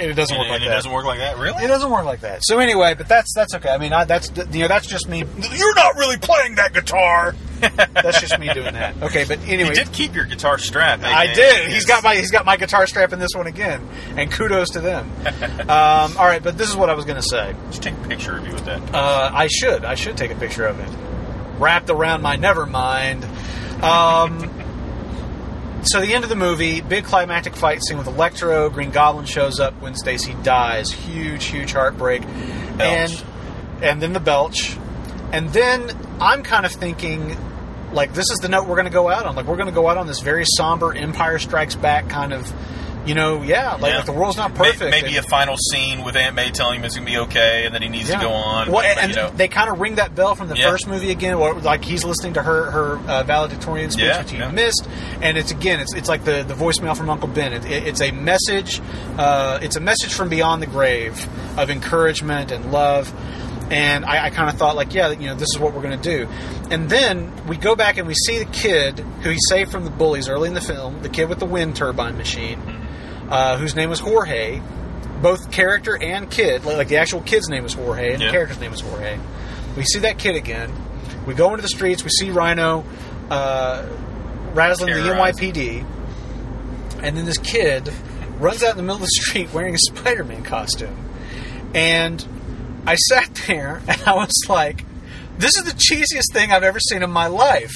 It doesn't and, work like it that. doesn't work like that. Really? It doesn't work like that. So anyway, but that's that's okay. I mean, I, that's you know that's just me. You're not really playing that guitar. that's just me doing that. Okay, but anyway, You did keep your guitar strap. I did. He's got my he's got my guitar strap in this one again, and kudos to them. um, all right, but this is what I was going to say. Just take a picture of you with that. Uh, I should I should take a picture of it, wrapped around my Nevermind. Um, so the end of the movie, big climactic fight scene with Electro. Green Goblin shows up when Stacy dies. Huge, huge heartbreak, Belch. and and then the belch, and then I'm kind of thinking. Like this is the note we're going to go out on. Like we're going to go out on this very somber Empire Strikes Back kind of, you know, yeah. Like Yeah. if the world's not perfect. Maybe and- a final scene with Aunt May telling him it's gonna be okay, and then he needs Yeah. to go on. Well, but, and you know, they kind of ring that bell from the Yeah. first movie again, where like he's listening to her her uh, valedictorian speech, which he missed, and it's again, it's it's like the the voicemail from Uncle Ben. It, it- it's a message, uh, it's a message from beyond the grave of encouragement and love. And I, I kind of thought, like, yeah, you know, this is what we're going to do. And then we go back and we see the kid who he saved from the bullies early in the film, the kid with the wind turbine machine, uh, whose name was Jorge. Both character and kid, like the actual kid's name is Jorge, and Yeah. the character's name is Jorge. We see that kid again. We go into the streets. We see Rhino uh, rattling the. NYPD, and then this kid runs out in the middle of the street wearing a Spider-Man costume. And I sat there and I was like, "This is the cheesiest thing I've ever seen in my life."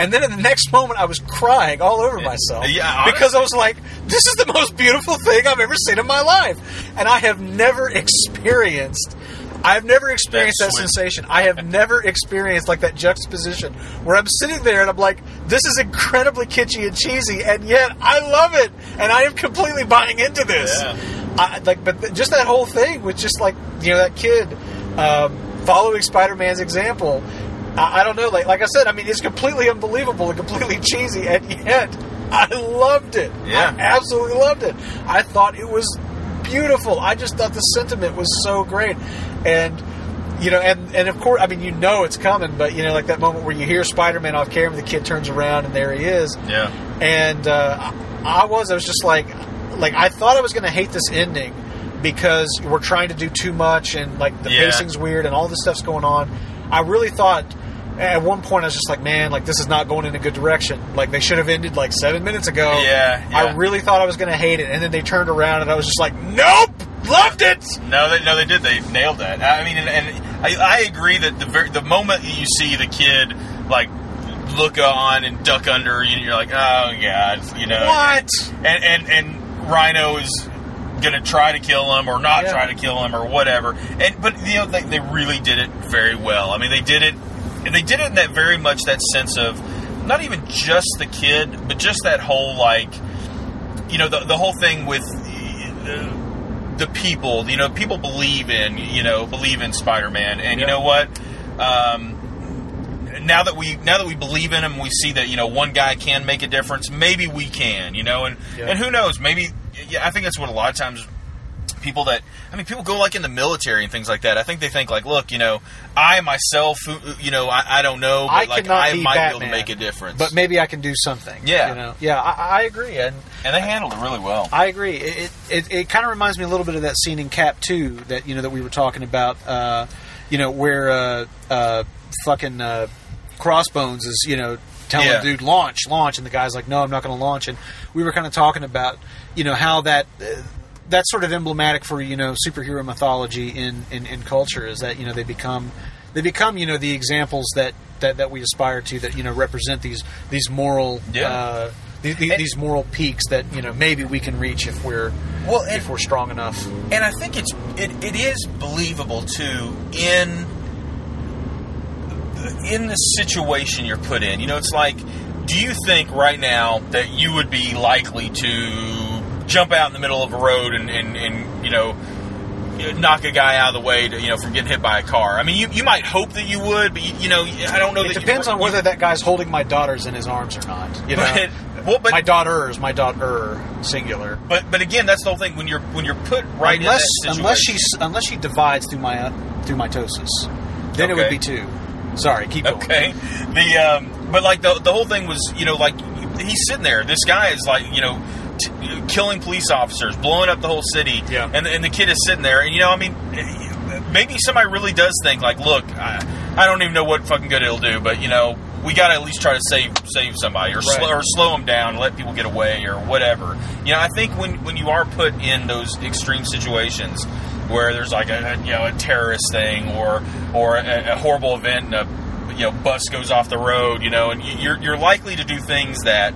And then in the next moment, I was crying all over myself Yeah, because I was like, "This is the most beautiful thing I've ever seen in my life," and I have never experienced. I've never experienced that, That sensation. I have never experienced like that juxtaposition where I'm sitting there and I'm like, "This is incredibly kitschy and cheesy," and yet I love it, and I am completely buying into this. Yeah. I, like, but th- just that whole thing with just like you know that kid um, following Spider-Man's example. I, I don't know, like like I said, I mean it's completely unbelievable and completely cheesy, and yet I loved it. Yeah. I absolutely loved it. I thought it was beautiful. I just thought the sentiment was so great, and you know, and and of course, I mean, you know it's coming, but you know, like that moment where you hear Spider-Man off camera, the kid turns around and there he is, Yeah. and uh, I was, I was just like, like I thought I was going to hate this ending because we're trying to do too much and like the Yeah. pacing's weird and all this stuff's going on. I really thought at one point I was just like, man, like this is not going in a good direction. Like they should have ended like seven minutes ago. Yeah, I really thought I was going to hate it, and then they turned around and I was just like, nope, loved it. No, they no, they did. They nailed that. I mean, and, and I, I agree that the the moment you see the kid like look on and duck under, you- you're like, oh god, you know What? And and and Rhino is gonna try to kill him or not Yeah. try to kill him or whatever. And but you know they, they really did it very well. I mean, they did it. And they did it in that very much that sense of not even just the kid, but just that whole like you know the the whole thing with uh, the people. You know, people believe in you know believe in Spider Man, and you know what. Um, now that we now that we believe in him, we see that you know one guy can make a difference. Maybe we can, you know, and Yeah. and who knows? Maybe yeah, I think that's what a lot of times people that I mean people go like in the military and things like that. I think they think like, look, you know, I myself, who, you know, I, I don't know, but I like cannot I be might be Batman, able to make a difference. But maybe I can do something. Yeah. you know, yeah, I, I agree, and and they handled it really well. I agree. It it, it, it kind of reminds me a little bit of that scene in Cap Two that you know that we were talking about. Uh, you know where uh, uh, fucking uh, Crossbones is you know telling Yeah. the dude launch launch, and the guy's like, no, I'm not going to launch. And we were kind of talking about you know how that. Uh, that's sort of emblematic for you know superhero mythology in, in, in culture is that you know they become they become you know the examples that, that, that we aspire to that you know represent these these moral Yeah. uh, these, these moral peaks that you know maybe we can reach if we're Well, and- if we're strong enough. and I think it's it, it is believable too in in the situation you're put in. You know, it's like, do you think right now that you would be likely to jump out in the middle of a road and, and, and you know knock a guy out of the way to you know from getting hit by a car? I mean, you, you might hope that you would, but you, you know, I don't know. It depends you, on whether that guy's holding my daughters in his arms or not. You know, But, well, but my daughters, my daughter, singular. but but again, that's the whole thing. When you're when you're put right unless in that situation, unless she unless she divides through my through mitosis, then it would be two. Sorry, keep going. Okay. The um, but like the the whole thing was, you know, like he's sitting there. This guy is like, you know, t- killing police officers, blowing up the whole city. Yeah. And and the kid is sitting there, and you know, I mean, maybe somebody really does think like, look, I, I don't even know what fucking good it'll do, but you know, we got to at least try to save save somebody or slow, Right. or slow them down, let people get away or whatever. You know, I think when when you are put in those extreme situations where there's like a, a, you know a terrorist thing or or a, a horrible event and a you know bus goes off the road, you know, and you- you're you're likely to do things that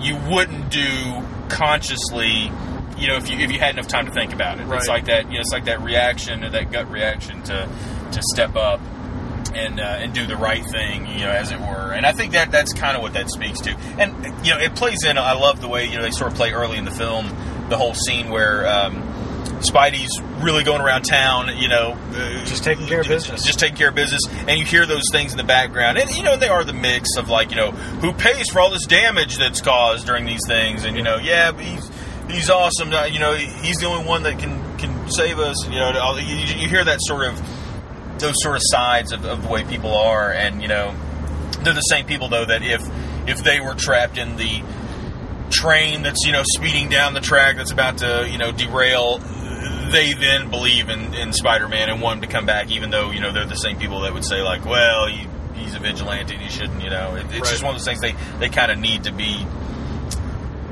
you wouldn't do consciously. You know, if you if you had enough time to think about it, it's like that. You know, it's like that reaction, or that gut reaction to to step up and uh, and do the right thing, you know, as it were. And I think that that's kind of what that speaks to. And you know, it plays in. I love the way you know they sort of play early in the film the whole scene where um, Spidey's really going around town, you know, uh, Just taking care of business. just taking care of business, and you hear those things in the background, and you know they are the mix of like you know who pays for all this damage that's caused during these things, and you know yeah, he's he's awesome, uh, you know he's the only one that can can save us, you know. You, you hear that sort of those sort of sides of, of the way people are, and you know, they're the same people though that if if they were trapped in the train that's you know speeding down the track that's about to you know derail they then believe in, in Spider-Man and want him to come back, even though you know they're the same people that would say like, "Well, he, he's a vigilante and he shouldn't." You know, it, it's Right. just one of those things they they kind of need to be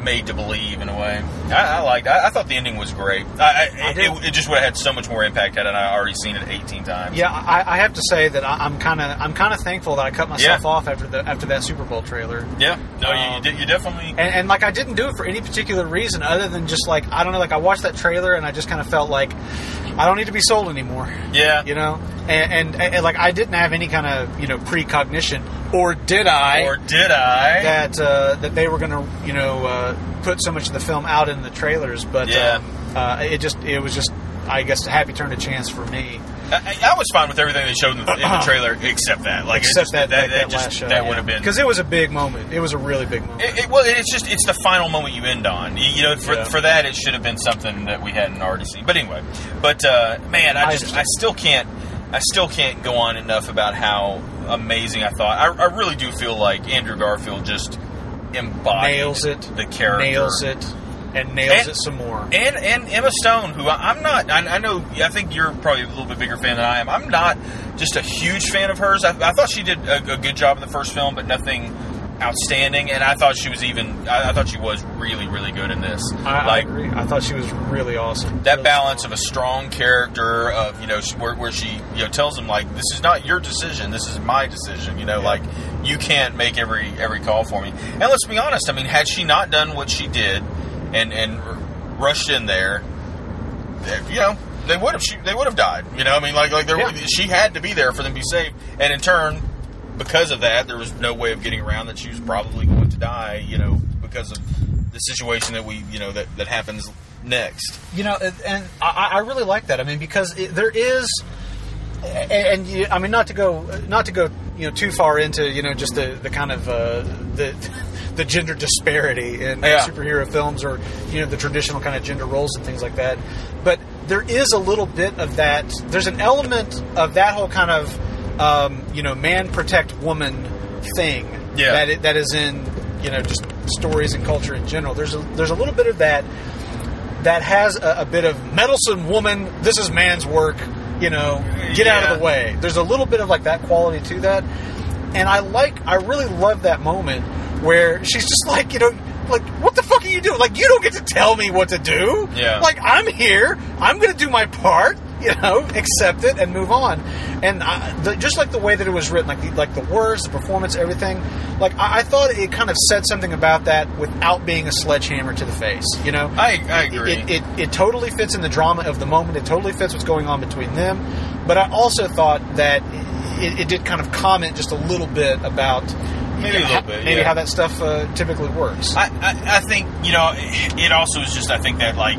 made to believe in a way. I, I liked. I, I thought the ending was great. I, it, it, just would have had so much more impact had I already seen it 18 times. Yeah, I, I have to say that I, I'm kind of I'm kind of thankful that I cut myself Yeah. off after the after that Super Bowl trailer. yeah. No, you, you, Um, you definitely. And, and like I didn't do it for any particular reason other than just like I don't know like I watched that trailer and I just kind of felt like I don't need to be sold anymore. Yeah. You know, and, and, and like I didn't have any kind of you know precognition, or did I? or did I? that uh, that they were going to you know uh, put so much of the film out in the trailers, but Yeah. um, uh, it just it was just I guess a happy turn of chance for me. I, I was fine with everything they showed in the, in the trailer, except that. Like, Except just- that that, that, just, last shot, that would have been because it was a big moment. It was a really big moment. It, it, well, it's just it's the final moment you end on. You, you know, for, Yeah. for that it should have been something that we hadn't already seen. But anyway, but uh, man, I I just I understand. still can't I still can't go on enough about how amazing I thought. I, I really do feel like Andrew Garfield just embodies it. the character, nails it, and nails And- it some more. and and Emma Stone, who I, I'm not. I, I know. I think you're probably a little bit bigger fan than I am. I'm not just a huge fan of hers. I, I thought she did a, a good job in the first film, but nothing outstanding. And I thought she was even. I, I thought she was really, really good in this. I, like agree. I thought she was really awesome. that Really balance of a strong character of you know where, where she you know tells him like this is not your decision this is my decision you know Yeah. like you can't make every every call for me and let's be honest i mean had she not done what she did and and rushed in there you know they would have she, they would have died you know i mean like like there Yeah. she had to be there for them to be saved and in turn because of that there was no way of getting around that she was probably going to die you know because of the situation that we you know that that happens next you know, and- and I, I really like that. I mean, because it, there is, and, and I mean, not to go, not to go, you know, too far into, you know, just the, the kind of uh, the the gender disparity in Yeah. superhero films, or you know, the traditional kind of gender roles and things like that. But there is a little bit of that. There's an element of that whole kind of, um, you know, man protect woman thing. Yeah. That it, that is in, you know, just stories and culture in general. There's a there's a little bit of that that has a, a bit of meddlesome woman. This is man's work. You know, get out of the way. There's a little bit of like that quality to that, and I like. I really love that moment where she's just like, you know, like what the fuck are you doing? Like you don't get to tell me what to do. Yeah. Like I'm here. I'm going to do my part. You know, accept it and move on. And I, the, just like the way that it was written, like the, like the words, the performance, everything. Like I, I thought it kind of said something about that without being a sledgehammer to the face. You know, I, I agree. it, it, it totally fits in the drama of the moment. It totally fits what's going on between them. But I also thought that it, it did kind of comment just a little bit about Maybe a little how, bit, maybe yeah. how that stuff uh, typically works. I, I, I think you know it also is just I think that like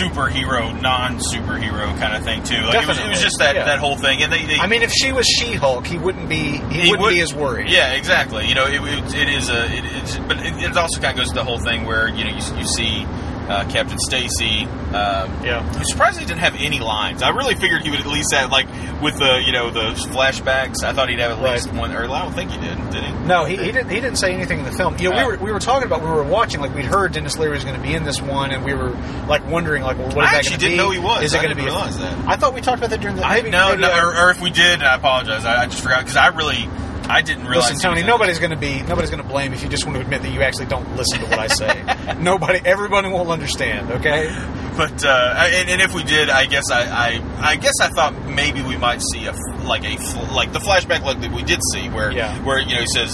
superhero non superhero kind of thing too. Like it was, it was just that yeah. that whole thing, and they, they I mean, if she was She-Hulk, he wouldn't be he, he wouldn't would- be as worried. Yeah, exactly. You know, it, it, it is a it is, but it, it also kind of goes to the whole thing where you know you, you see. Uh, Captain Stacy, um, Yeah. who surprisingly didn't have any lines. I really figured he would at least have like with the you know the flashbacks. I thought he'd have at Right. least one. Or I don't think he did. Did he? No, he, he didn't. He didn't say anything in the film. You know, we were we were talking about we were watching like we'd heard Denis Leary was going to be in this one, and we were like wondering like, well, what is I that actually didn't be? know he was. Is it going to be? realize that. I thought we talked about that during the. I Maybe, no, maybe no or, or if we did, I apologize. I, I just forgot because I really I didn't realize. Listen, Tony. Nobody's going to be nobody's going to blame if you just want to admit that you actually don't listen to what I say. Nobody, everybody will understand. Okay. But uh, and, and if we did, I guess I, I I guess I thought maybe we might see a like a like the flashback look that we did see where Yeah. where you know he says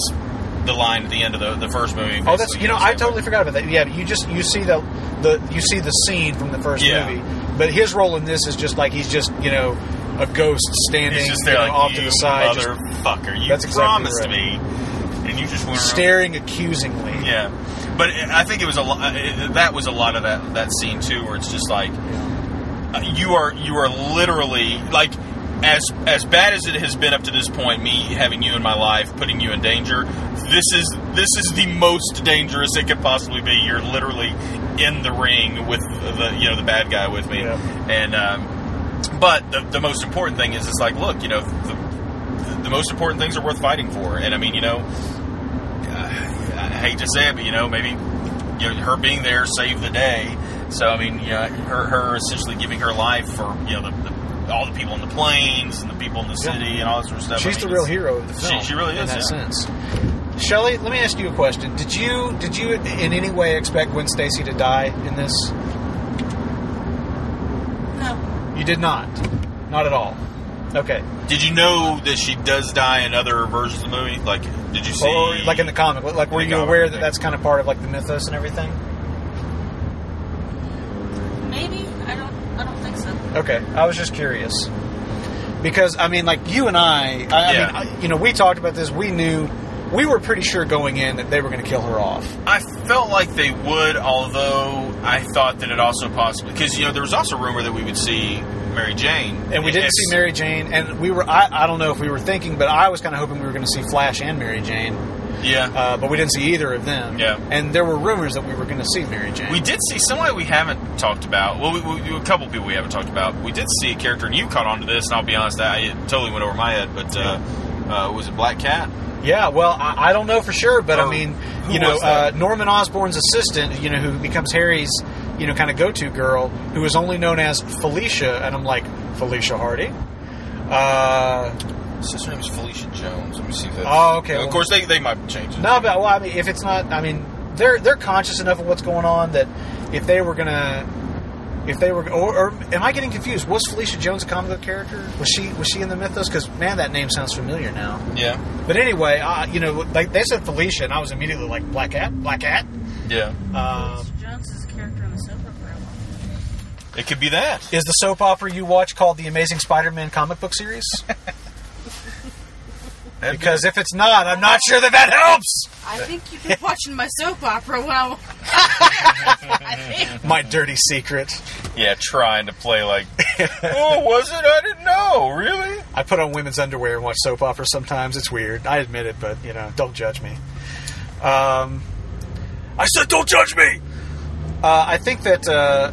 the line at the end of the, the first movie. Oh, that's you know I totally forgot about that. Yeah, you just you see the the you see the scene from the first Yeah. movie, but his role in this is just like he's just you know a ghost standing He's just there you know, like off to the side, just motherfucker. You That's exactly promised right. me, and you just went around. staring accusingly. Yeah, but I think it was a lot. That was a lot of that that scene too, where it's just like uh, you are you are literally like as as bad as it has been up to this point. Me having you in my life, putting you in danger. This is this is the most dangerous it could possibly be. You're literally in the ring with the you know the bad guy with me, Yeah. and. Um, but the, the most important thing is, it's like, look, you know, the, the most important things are worth fighting for, and I mean, you know, I hate to say it, but you know, maybe you know, her being there saved the day. So I mean, you know, her her essentially giving her life for you know the, the all the people in the planes and the people in the Yeah. city and all that sort of stuff. I She's mean, the real hero of the she- film. she really is in that yeah. sense. Shelley, let me ask you a question. Did you did you in any way expect Gwen Stacy to die in this? No. You did not. Not at all. Okay. Did you know that she does die in other versions of the movie? Like, did you see? Or like in the comic, like were you comic, aware that that's kind of part of like the mythos and everything? Maybe. I don't I don't think so. Okay, I was just curious because I mean, like you and I, I, I Yeah. mean, I, you know, we talked about this. We knew, we were pretty sure going in that they were going to kill her off. I felt like they would, although I thought that it also possibly because you know there was also rumor that we would see Mary Jane, And we didn't see Mary Jane, and we were, I, I don't know if we were thinking, but I was kind of hoping we were going to see Flash and Mary Jane, Yeah, uh, but we didn't see either of them. Yeah. And there were rumors that we were going to see Mary Jane. we did see somebody we haven't talked about. Well, we, we, a couple people we haven't talked about. We did see a character, and you caught on to this, and I'll be honest, I, it totally went over my head. But uh, uh, was it Black Cat? Yeah, well, I, I don't know for sure, but I mean, you know, uh. Norman Osborn's assistant, you know, who becomes Harry's, you know, kind of go-to girl, who is only known as Felicia, and I'm like, Felicia Hardy. Uh, Sister name is Felicia Jones. Let me see if that's. Oh, okay, Of course, they, they might change it. no, but well, I mean, if it's not, I mean, they're they're conscious enough of what's going on that if they were gonna, if they were, or, or am I getting confused? Was Felicia Jones a comic book character? Was she was she in the mythos? Because man, that name sounds familiar now. Yeah, But anyway, uh, you know, like they said Felicia, and I was immediately like, Black Cat, Black Cat. yeah. Um, Mr. Jones is a character in the soap opera. It could be that. Is the soap opera you watch called the Amazing Spider-Man comic book series? That'd Because if it's not, I'm not sure that that helps. I think you've been watching my soap opera. Well, My dirty secret. yeah, trying to play like, oh, was it? I didn't know. Really? I put on women's underwear and watch soap operas sometimes. It's weird. I admit it, but you know, don't judge me. Um, I said, don't judge me. Uh, I think that uh,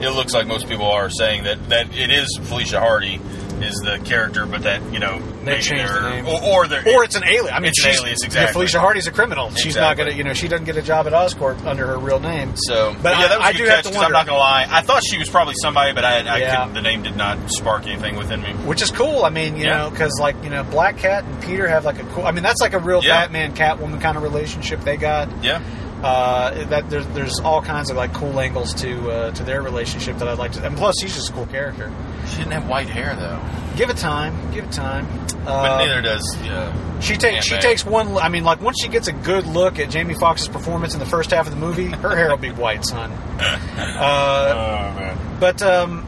It looks like most people are saying that that it is Felicia Hardy is the character, but that you know maybe changed the name. or, or or it's an alien. I mean, It's an she's, alias, you know, exactly. Felicia Hardy's a criminal. She's not gonna, you know, she doesn't get a job at Oscorp under her real name. So, But yeah, I- that was I a good do have catch to 'cause I'm not gonna lie. I thought she was probably somebody, but I, I Yeah. couldn't, the name did not spark anything within me. which is cool. I mean, you Yeah. know, because like you know, Black Cat and Peter have like a cool. I mean, that's like a real Yeah. Batman Catwoman kind of relationship they got. Yeah, Uh, that there's there's all kinds of like cool angles to uh, to their relationship that I'd like to. And plus, she's just a cool character. she didn't have white hair though, Give it time. Give it time. but Uh, neither does. Uh, she takes she May. takes one. I mean, like once she gets a good look at Jamie Foxx's performance in the first half of the movie, her hair will be white, son. Uh, oh man, But um,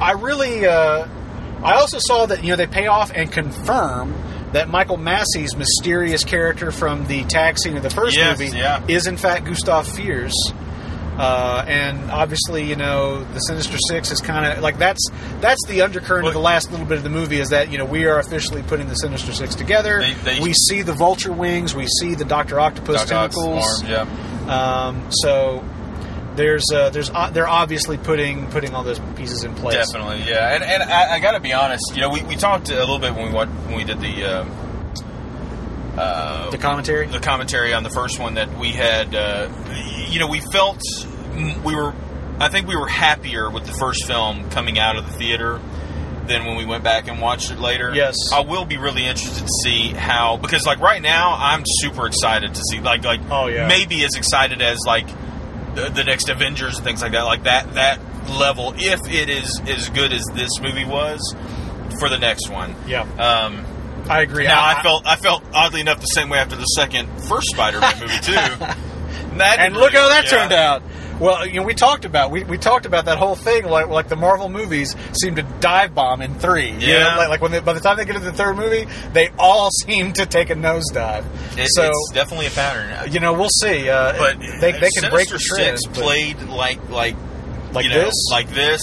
I really, uh, I also saw that you know they pay off and confirm that Michael Massee's mysterious character from the tag scene of the first Yes, movie yeah. is in fact Gustav Fiers. Uh, and obviously, you know, the Sinister Six is kind of like that's that's the undercurrent of the last little bit of the movie is that you know we are officially putting the Sinister Six together. They- they- we see the Vulture wings, we see the Doctor Octopus Doc tentacles. arm, yeah. Um, so there's uh, there's uh, they're obviously putting putting all those pieces in place. Definitely, yeah. And, and I, I got to be honest. You know, we, we talked a little bit when we wa- when we did the uh, uh, The commentary. the commentary on the first one that we had. Uh, you know, we felt we were. I think we were happier with the first film coming out of the theater than when we went back and watched it later. Yes. I will be really interested to see how because like right now I'm super excited to see like like Oh, yeah. maybe as excited as like the, the next Avengers and things like that like that that level if it is as good as this movie was for the next one. Yeah, Um, I agree. now I, felt I felt oddly enough the same way after the second first Spider-Man movie too. And didn't look how that work turned out. Well, you know, we talked about we, we talked about that whole thing like like the Marvel movies seem to dive bomb in three. You Yeah. know, like, like when they, by the time they get to the third movie, they all seem to take a nosedive. It- so it's definitely a pattern. you know, we'll see. Uh, but they, they can break the trend, Six played like like like you know, this, like this.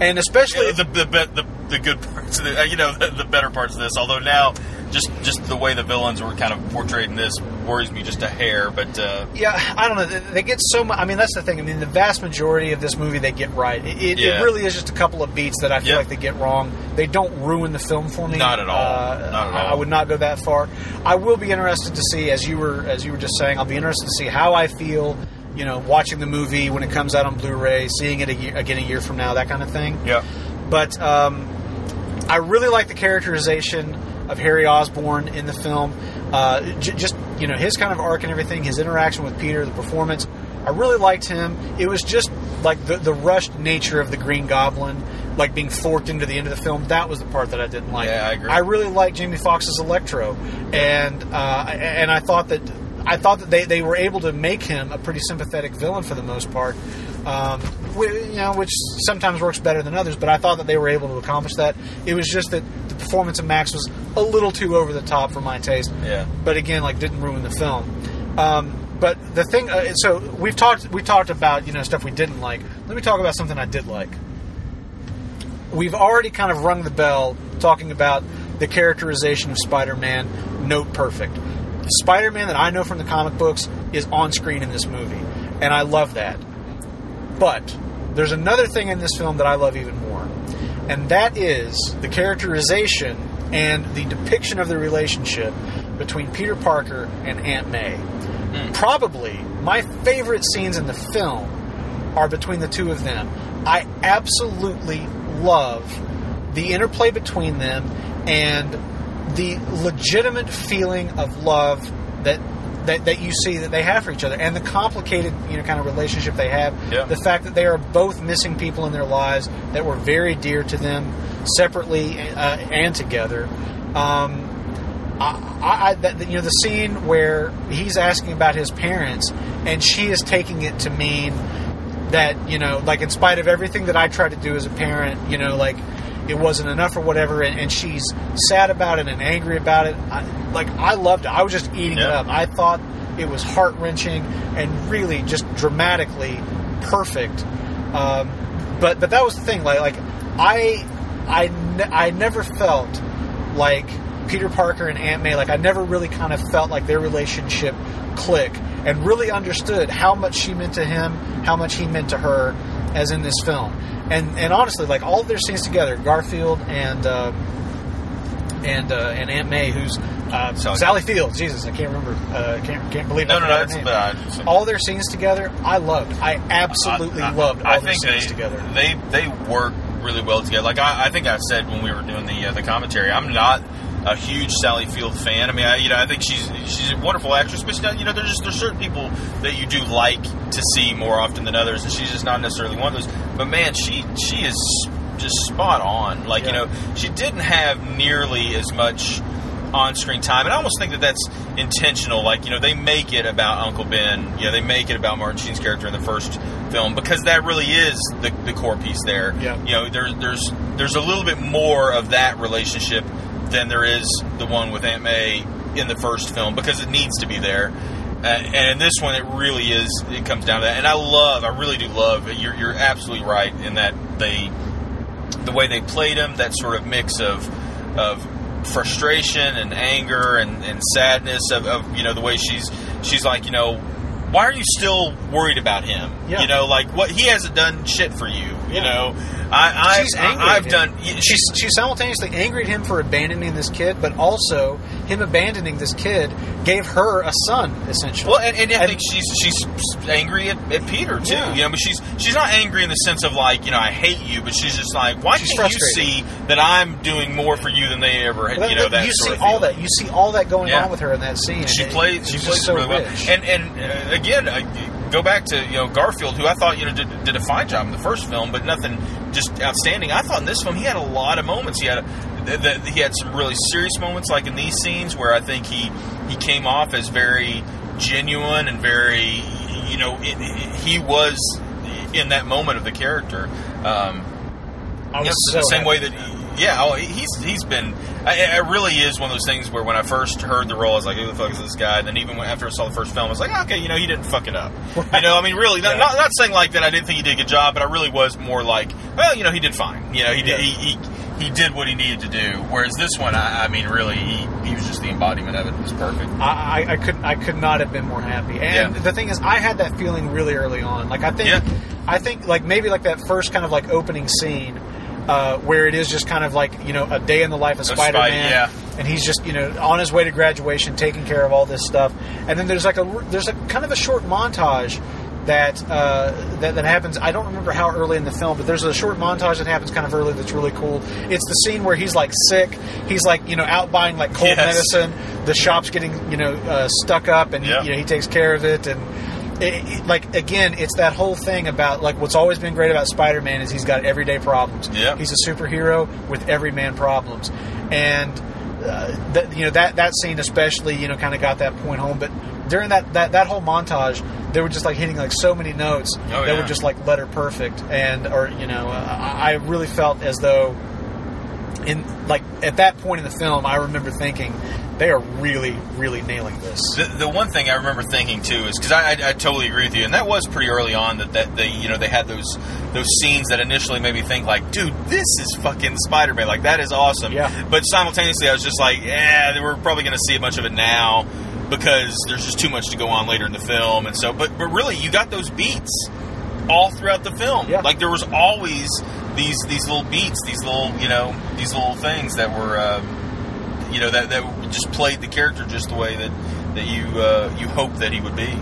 and especially the, the the the the good parts of the uh, you know the, the better parts of this. Although now, just just the way the villains were kind of portrayed in this worries me just a hair. But uh, Yeah, I don't know. They- They get so much. I mean, that's the thing. I mean, the vast majority of this movie they get right. It, it, Yeah. it really is just a couple of beats that I feel Yeah. like they get wrong. They don't ruin the film for me. Not at all. Uh, Not at I- all. I would not go that far. I will be interested to see, as you were as you were just saying, I'll be interested to see how I feel. You know, watching the movie when it comes out on Blu-ray, seeing it a year, again a year from now, that kind of thing. yeah, But um, I really like the characterization of Harry Osborn in the film. Uh, j- just you know his kind of arc and everything, his interaction with Peter, the performance. I really liked him. It was just like the the rushed nature of the Green Goblin, like being forked into the end of the film. That was the part that I didn't like. Yeah, I agree. I really liked Jamie Foxx's Electro, and uh, and I thought that I thought that they, they were able to make him a pretty sympathetic villain for the most part. Um, you know, which sometimes works better than others, but I thought that they were able to accomplish that. It was just that the performance of Max was a little too over the top for my taste. Yeah. But again, like didn't ruin the film. Um, but the thing, uh, so we've talked we talked about you know stuff we didn't like. Let me talk about something I did like we've already kind of rung the bell talking about the characterization of Spider-Man. Note perfect. Spider-Man that I know from the comic books is on screen in this movie, and I love that. But there's another thing in this film that I love even more, and that is the characterization and the depiction of the relationship between Peter Parker and Aunt May. Hmm. Probably my favorite scenes in the film are between the two of them. I absolutely love the interplay between them and the legitimate feeling of love that that, that you see that they have for each other and the complicated you know kind of relationship they have Yeah. the fact that they are both missing people in their lives that were very dear to them separately uh, and together um, I, I, that, you know, the scene where he's asking about his parents, and she is taking it to mean that you know, like in spite of everything that I try to do as a parent, you know, like it wasn't enough or whatever, and, and she's sad about it and angry about it. I, like I loved it. I was just eating it up. I thought it was heart wrenching and really just dramatically perfect. Um, but but that was the thing. Like like I I ne- I never felt like Peter Parker and Aunt May. Like I never really kind of felt like their relationship click and really understood how much she meant to him, how much he meant to her, as in this film. And and honestly, like all of their scenes together, Garfield and. Uh, and uh, and Aunt May, who's uh, Sally Fields. Jesus, I can't remember. Uh, can't can't believe. no, no, no. name. uh, all their scenes together, I loved. I absolutely I- I- loved all I their think scenes they, together. They they work really well together. Like I, I think I said when we were doing the uh, the commentary, I'm not a huge Sally Field fan. I mean, I, you know, I think she's she's a wonderful actress, but you know, there's just there's certain people that you do like to see more often than others, and she's just not necessarily one of those. But man, she she is just spot on. Like you know, she didn't have nearly as much on-screen time, and I almost think that that's intentional. Like you know, they make it about Uncle Ben. You know, they make it about Martin Sheen's character in the first film because that really is the, the core piece there. Yeah. You know, there's there's there's a little bit more of that relationship than there is the one with Aunt May in the first film because it needs to be there. Uh, and in this one, it really is. It comes down to that, and I love. I really do love. You're you're absolutely right in that they the way they played him, that sort of mix of of frustration and anger and, and sadness of, of you know the way she's she's like you know why are you still worried about him Yeah. you know like what he hasn't done shit for you you Yeah. know I, I she's angry. I've at done She's she's simultaneously angry at him for abandoning this kid, but also him abandoning this kid gave her a son, essentially. Well, and, and I And- think she's she's angry at, at Peter too. Yeah. You know, but she's she's not angry in the sense of like you know I hate you, but she's just like why She's can't you see that I'm doing more for you than they ever had? But You know that you see all that. You see all that going Yeah. on with her in that scene. She plays. She plays so really well. rich. And and uh, again, uh, go back to you know Garfield, who I thought you know did, did a fine job in the first film, but nothing just outstanding. I thought in this film he had a lot of moments. He had a, th- th- he had some really serious moments, like in these scenes where I think he he came off as very genuine and very you know it, it- he was in that moment of the character. Um, I was yeah, so the same way that yeah, oh, he's he's been. I- It really is one of those things where when I first heard the role, I was like, "Who the fuck is this guy?" And then even after I saw the first film, I was like, "Okay, you know, he didn't fuck it up." You know, I mean, really, not, Yeah. not not saying like that. I didn't think he did a good job, but I really was more like, well, you know, he did fine. You know, he did. Yeah. He, he he did what he needed to do. Whereas this one, I, I mean, really, he, he was just the embodiment of it. It was perfect. I, I, I could I could not have been more happy. And Yeah. the thing is, I had that feeling really early on. Like I think. I think like maybe like that first kind of like opening scene. Uh, where it is just kind of like you know a day in the life of Of Spider Man, Spidey, yeah. and he's just you know on his way to graduation, taking care of all this stuff, and then there's like a there's a kind of a short montage that uh, that that happens. I don't remember how early in the film, but there's a short montage that happens kind of early that's really cool. It's the scene where he's like sick, he's like you know out buying like cold Yes. medicine, the shop's getting you know uh, stuck up, and Yeah. you know he takes care of it, and it, it- like again, it's that whole thing about like what's always been great about Spider-Man is he's got everyday problems. Yeah. he's a superhero with everyman problems, and uh, that you know that that scene especially you know kind of got that point home. But during that that that whole montage, they were just like hitting like so many notes Oh, that yeah. were just like letter perfect, and or you know uh, I I really felt as though in like at that point in the film, I remember thinking they are really, really nailing this. The, the one thing I remember thinking too is because I, I, I totally agree with you, and that was pretty early on that, that they you know they had those those scenes that initially made me think like, dude, this is fucking Spider Man, like that is awesome. Yeah. But simultaneously, I was just like, yeah, we're probably going to see a bunch of it now because there's just too much to go on later in the film, and so but but really, you got those beats all throughout the film. Yeah. Like there was always these these little beats, these little you know these little things that were. Uh, you know that that just played the character just the way that that you uh, you hope that he would be.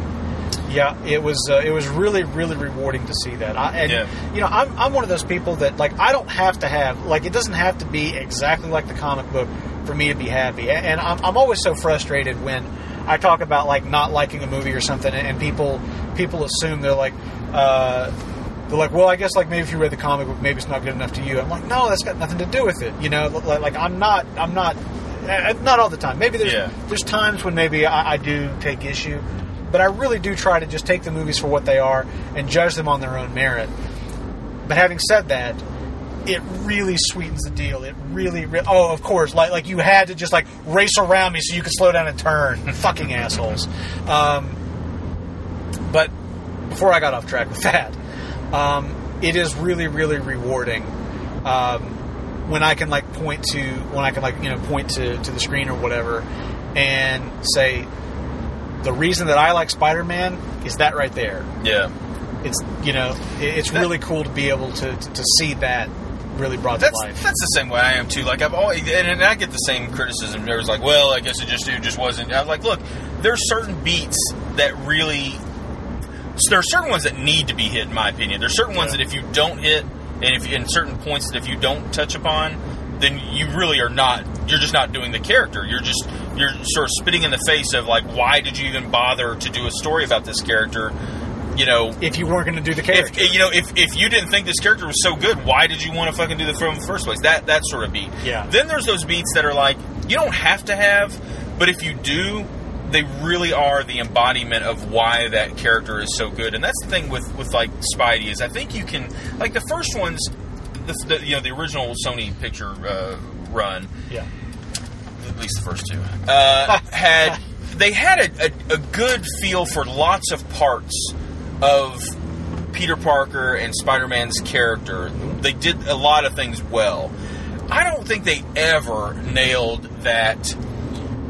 Yeah, it was uh, it was really really rewarding to see that. I, and Yeah. you know, I'm I'm one of those people that like I don't have to have like it doesn't have to be exactly like the comic book for me to be happy. And I'm I'm always so frustrated when I talk about like not liking a movie or something, and and people people assume they're like. Uh, they're like, well, I guess like maybe if you read the comic book, maybe it's not good enough to you. I'm like, no, that's got nothing to do with it. You know, like, like I'm not, I'm not, uh, not all the time. Maybe there's Yeah. there's times when maybe I, I do take issue, but I really do try to just take the movies for what they are and judge them on their own merit. But having said that, it really sweetens the deal. It really, re- oh, of course, like like you had to just like race around me so you could slow down and turn. Fucking assholes. Um, but before I got off track with that, um, it is really, really rewarding um, when I can like point to when I can like you know point to to the screen or whatever and say the reason that I like Spider-Man is that right there. Yeah, It's you know it- it's That- really cool to be able to to, to see that really brought that's to life. that's the same way I am too. Like I've always and, and I get the same criticism. There's like, well, I guess it just it just wasn't. I'm like, look, there's certain beats that really. So there are certain ones that need to be hit, in my opinion. There's certain ones Yeah. that if you don't hit, and if in certain points that if you don't touch upon, then you really are not. You're just not doing the character. You're just you're sort of spitting in the face of like, why did you even bother to do a story about this character? You know, if you weren't going to do the character, if you know if, if you didn't think this character was so good, why did you want to fucking do the film in the first place? That that sort of beat. Yeah. Then there's those beats that are like you don't have to have, but if you do, they really are the embodiment of why that character is so good. And that's the thing with with like Spidey is I think you can like the first ones, the, the you know the original Sony picture uh, run yeah, at least the first two, uh, had they had a, a, a good feel for lots of parts of Peter Parker and Spider Man's character. They did a lot of things well. I don't think they ever nailed that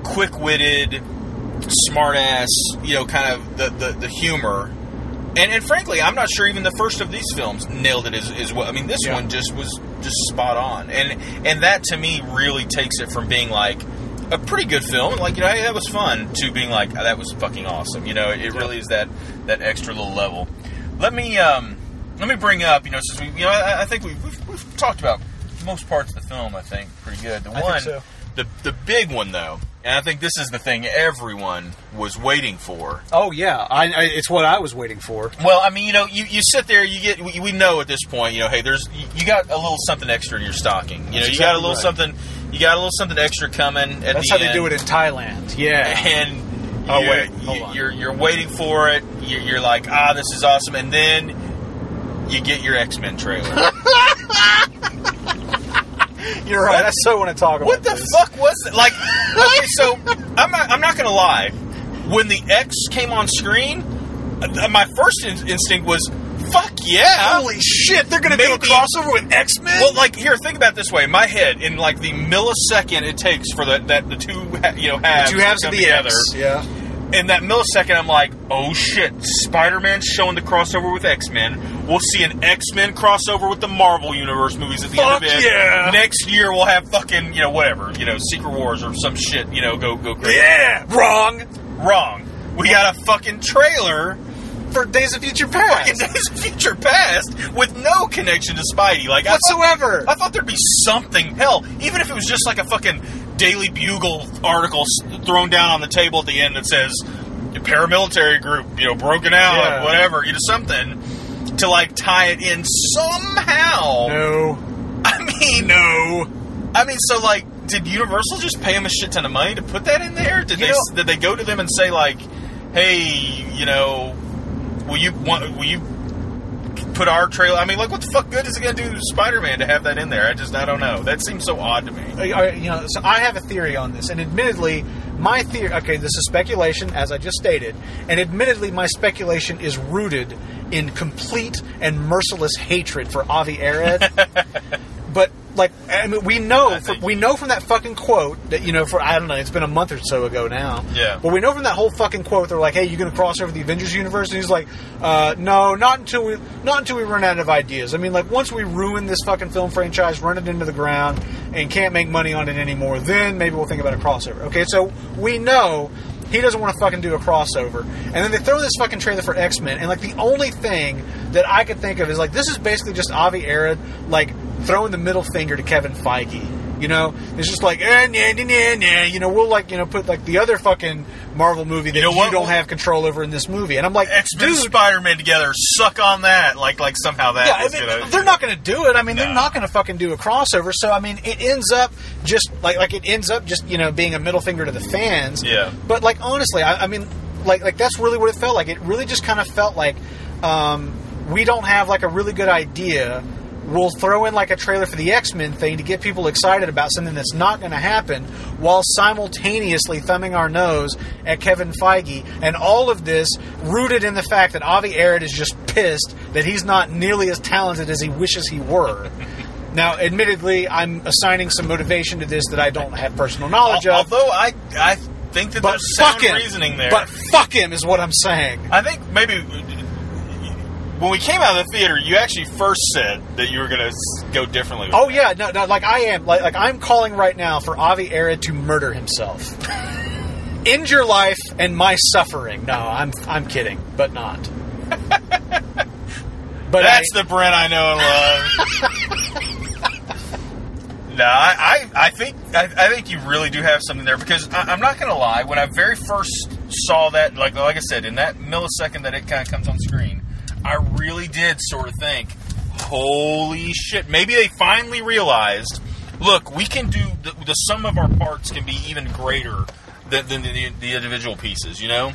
quick witted, smart ass, you know, kind of the, the, the humor. And, and frankly, I'm not sure even the first of these films nailed it as, as well. I mean, this Yeah. one just was just spot on, and and that to me really takes it from being like a pretty good film, like you know, hey, that was fun, to being like oh, that was fucking awesome. You know, it, it really is that that extra little level. Let me um let me bring up, you know, since we you know I, I think we've, we've we've talked about most parts of the film. I think pretty good. The think one, so. the the big one though, and I think this is the thing everyone was waiting for. oh yeah, I, I, it's what I was waiting for. Well, I mean, you know, you, you sit there, you get, we, we know at this point, you know, hey, there's, you, you got a little something extra in your stocking. You know, That's you got a little right. something, you got a little something extra coming at That's the how they do it in Thailand. Yeah, And Oh, you're, wait, hold you- on. you're you're waiting for it. You're, you're like, ah, this is awesome, and then you get your X Men trailer. you're right. I so want to talk about what the this. fuck was it? Like, okay, so I'm not, I'm not gonna lie. When the X came on screen, uh, my first in- instinct was, fuck yeah! Holy shit! They're gonna do a Maybe- crossover with X Men. Well, like here, think about it this way. In my head, in like the millisecond it takes for the that the two ha- you know halves two halves to of come the together. X. Yeah. In that millisecond, I'm like, oh shit! Spider-Man's showing the crossover with X-Men. We'll see an X-Men crossover with the Marvel Universe movies at the Fuck end of it. yeah. Next year we'll have fucking you know whatever you know Secret Wars or some shit you know go go crazy. Yeah. Wrong. Wrong. We got a fucking trailer For Days of Future Past. fucking. Days of Future Past with no connection to Spidey. Like I thought- Whatsoever. I thought there'd be something. Hell, even if it was just like a fucking Daily Bugle article thrown down on the table at the end that says paramilitary group, you know, broken out, Yeah. whatever, you know, something to like tie it in somehow. No. I mean, No. I mean, so like, did Universal just pay them a shit ton of money to put that in there? Did You they know- did they go to them and say like, hey, you know, will you want will you put our trailer? I mean, like, what the fuck good is it gonna do to Spider Man to have that in there? I just I don't know. That seems so odd to me. Uh, you know, so I have a theory on this, and admittedly, my theory. Okay, this is speculation, as I just stated, and admittedly, my speculation is rooted in complete and merciless hatred for Avi Arad. but like, I mean, we know, I fr- we know from that fucking quote that you know, for I don't know, it's been a month or so ago now. Yeah. But we know from that whole fucking quote, they're like, "Hey, you're gonna cross over the Avengers universe?" And he's like, uh, "No, not until we, not until we run out of ideas. I mean, like once we ruin this fucking film franchise, run it into the ground, and can't make money on it anymore, then maybe we'll think about a crossover." Okay, so we know. He doesn't want to fucking do a crossover, and then they throw this fucking trailer for X Men, and like the only thing that I could think of is like this is basically just Avi Arad like throwing the middle finger to Kevin Feige. You know, it's just like, eh, nah, nah, nah, nah. you know, we'll like, you know, put like the other fucking Marvel movie that you, know what? don't have control over in this movie. And I'm like, X Men Spider Man together, suck on that. Like like somehow that yeah, I mean, gonna- they're not going to do it. I mean, they're not going to fucking do a crossover. So I mean, it ends up just like like it ends up just you know being a middle finger to the fans. Yeah. But like honestly, I, I mean, like like that's really what it felt like. It really just kind of felt like um, we don't have like a really good idea. We'll throw in like a trailer for the X Men thing to get people excited about something that's not going to happen, while simultaneously thumbing our nose at Kevin Feige, and all of this rooted in the fact that Avi Arad is just pissed that he's not nearly as talented as he wishes he were. Now, admittedly, I'm assigning some motivation to this that I don't have personal knowledge Al- of. Although I I think that But there's sound him. reasoning there. But fuck him is what I'm saying. I think maybe when we came out of the theater, you actually first said that you were going to go differently. with Oh that. yeah, no, no, like I am, like, like I'm calling right now for Avi Arad to murder himself. End your life and my suffering. No, I'm, I'm kidding, but not. But That's I, the Brent I know and love. no, I, I, I think I, I think you really do have something there because I, I'm not going to lie. When I very first saw that, like like I said, in that millisecond that it kind of comes on screen, I really did sort of think, "Holy shit!" Maybe they finally realized, look, we can do the, the sum of our parts can be even greater than, than the, the individual pieces. You know.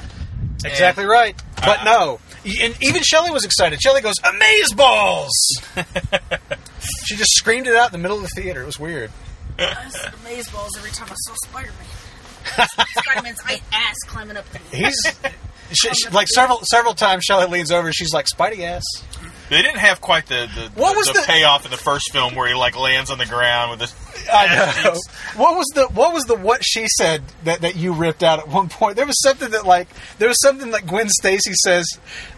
exactly right. But I- no, and even Shelley was excited. Shelley goes, "Amaze balls!" she just screamed it out in the middle of the theater. It was weird. I used to amaze balls every time I saw Spider Man. Spider Man's ass climbing up there. He's she, she- like several several times. Shelley leans over. She's like, "Spidey ass." They didn't have quite the the, What the, was the the- payoff in the first film where he like lands on the ground with this. I know. What was the what was the what she said that, that you ripped out at one point? There was something that like there was something that Gwen Stacy says.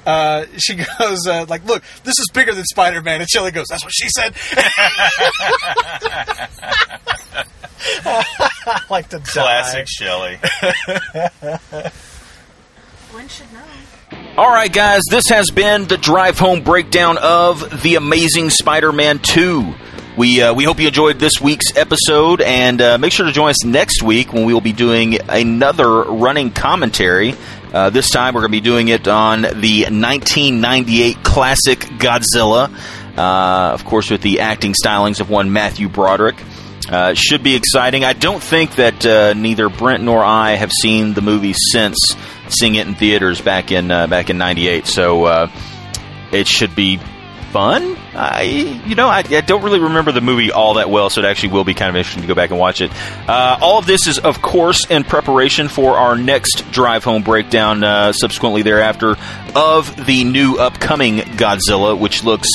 Uh, she goes uh, like, "Look, this is bigger than Spider Man," and Shelley goes, "That's what she said." I like to die. Classic Shelley. All right, guys, this has been the drive home breakdown of The Amazing Spider Man 2. We, uh, we hope you enjoyed this week's episode, and uh, make sure to join us next week when we will be doing another running commentary. Uh, this time, we're going to be doing it on the 1998 classic Godzilla, uh, of course, with the acting stylings of one Matthew Broderick. Uh, should be exciting. I don't think that uh, neither Brent nor I have seen the movie since seeing it in theaters back in uh, back in '98. So uh, it should be fun. I, you know, I, I, don't really remember the movie all that well, so it actually will be kind of interesting to go back and watch it. Uh, all of this is, of course, in preparation for our next drive home breakdown. Uh, subsequently thereafter, of the new upcoming Godzilla, which looks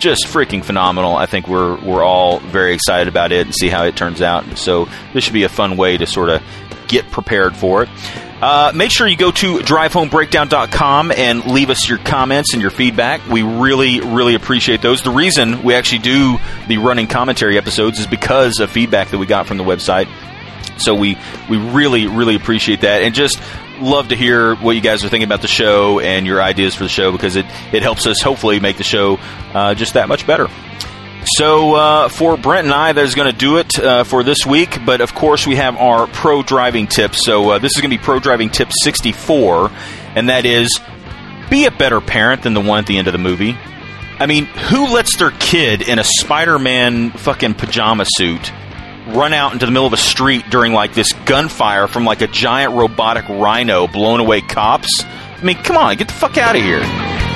just freaking phenomenal. I think we're we're all very excited about it and see how it turns out. So this should be a fun way to sort of get prepared for it. Uh, make sure you go to drivehomebreakdown.com and leave us your comments and your feedback. We really, really appreciate those. The reason we actually do the running commentary episodes is because of feedback that we got from the website. So we, we really, really appreciate that. And just love to hear what you guys are thinking about the show and your ideas for the show because it, it helps us hopefully make the show uh, just that much better. So uh, for Brent and I, that is going to do it uh, for this week. But of course, we have our pro driving tips. So uh, this is going to be pro driving tip 64, and that is be a better parent than the one at the end of the movie. I mean, who lets their kid in a Spider-Man fucking pajama suit run out into the middle of a street during like this gunfire from like a giant robotic rhino blowing away cops? I mean, come on, get the fuck out of here.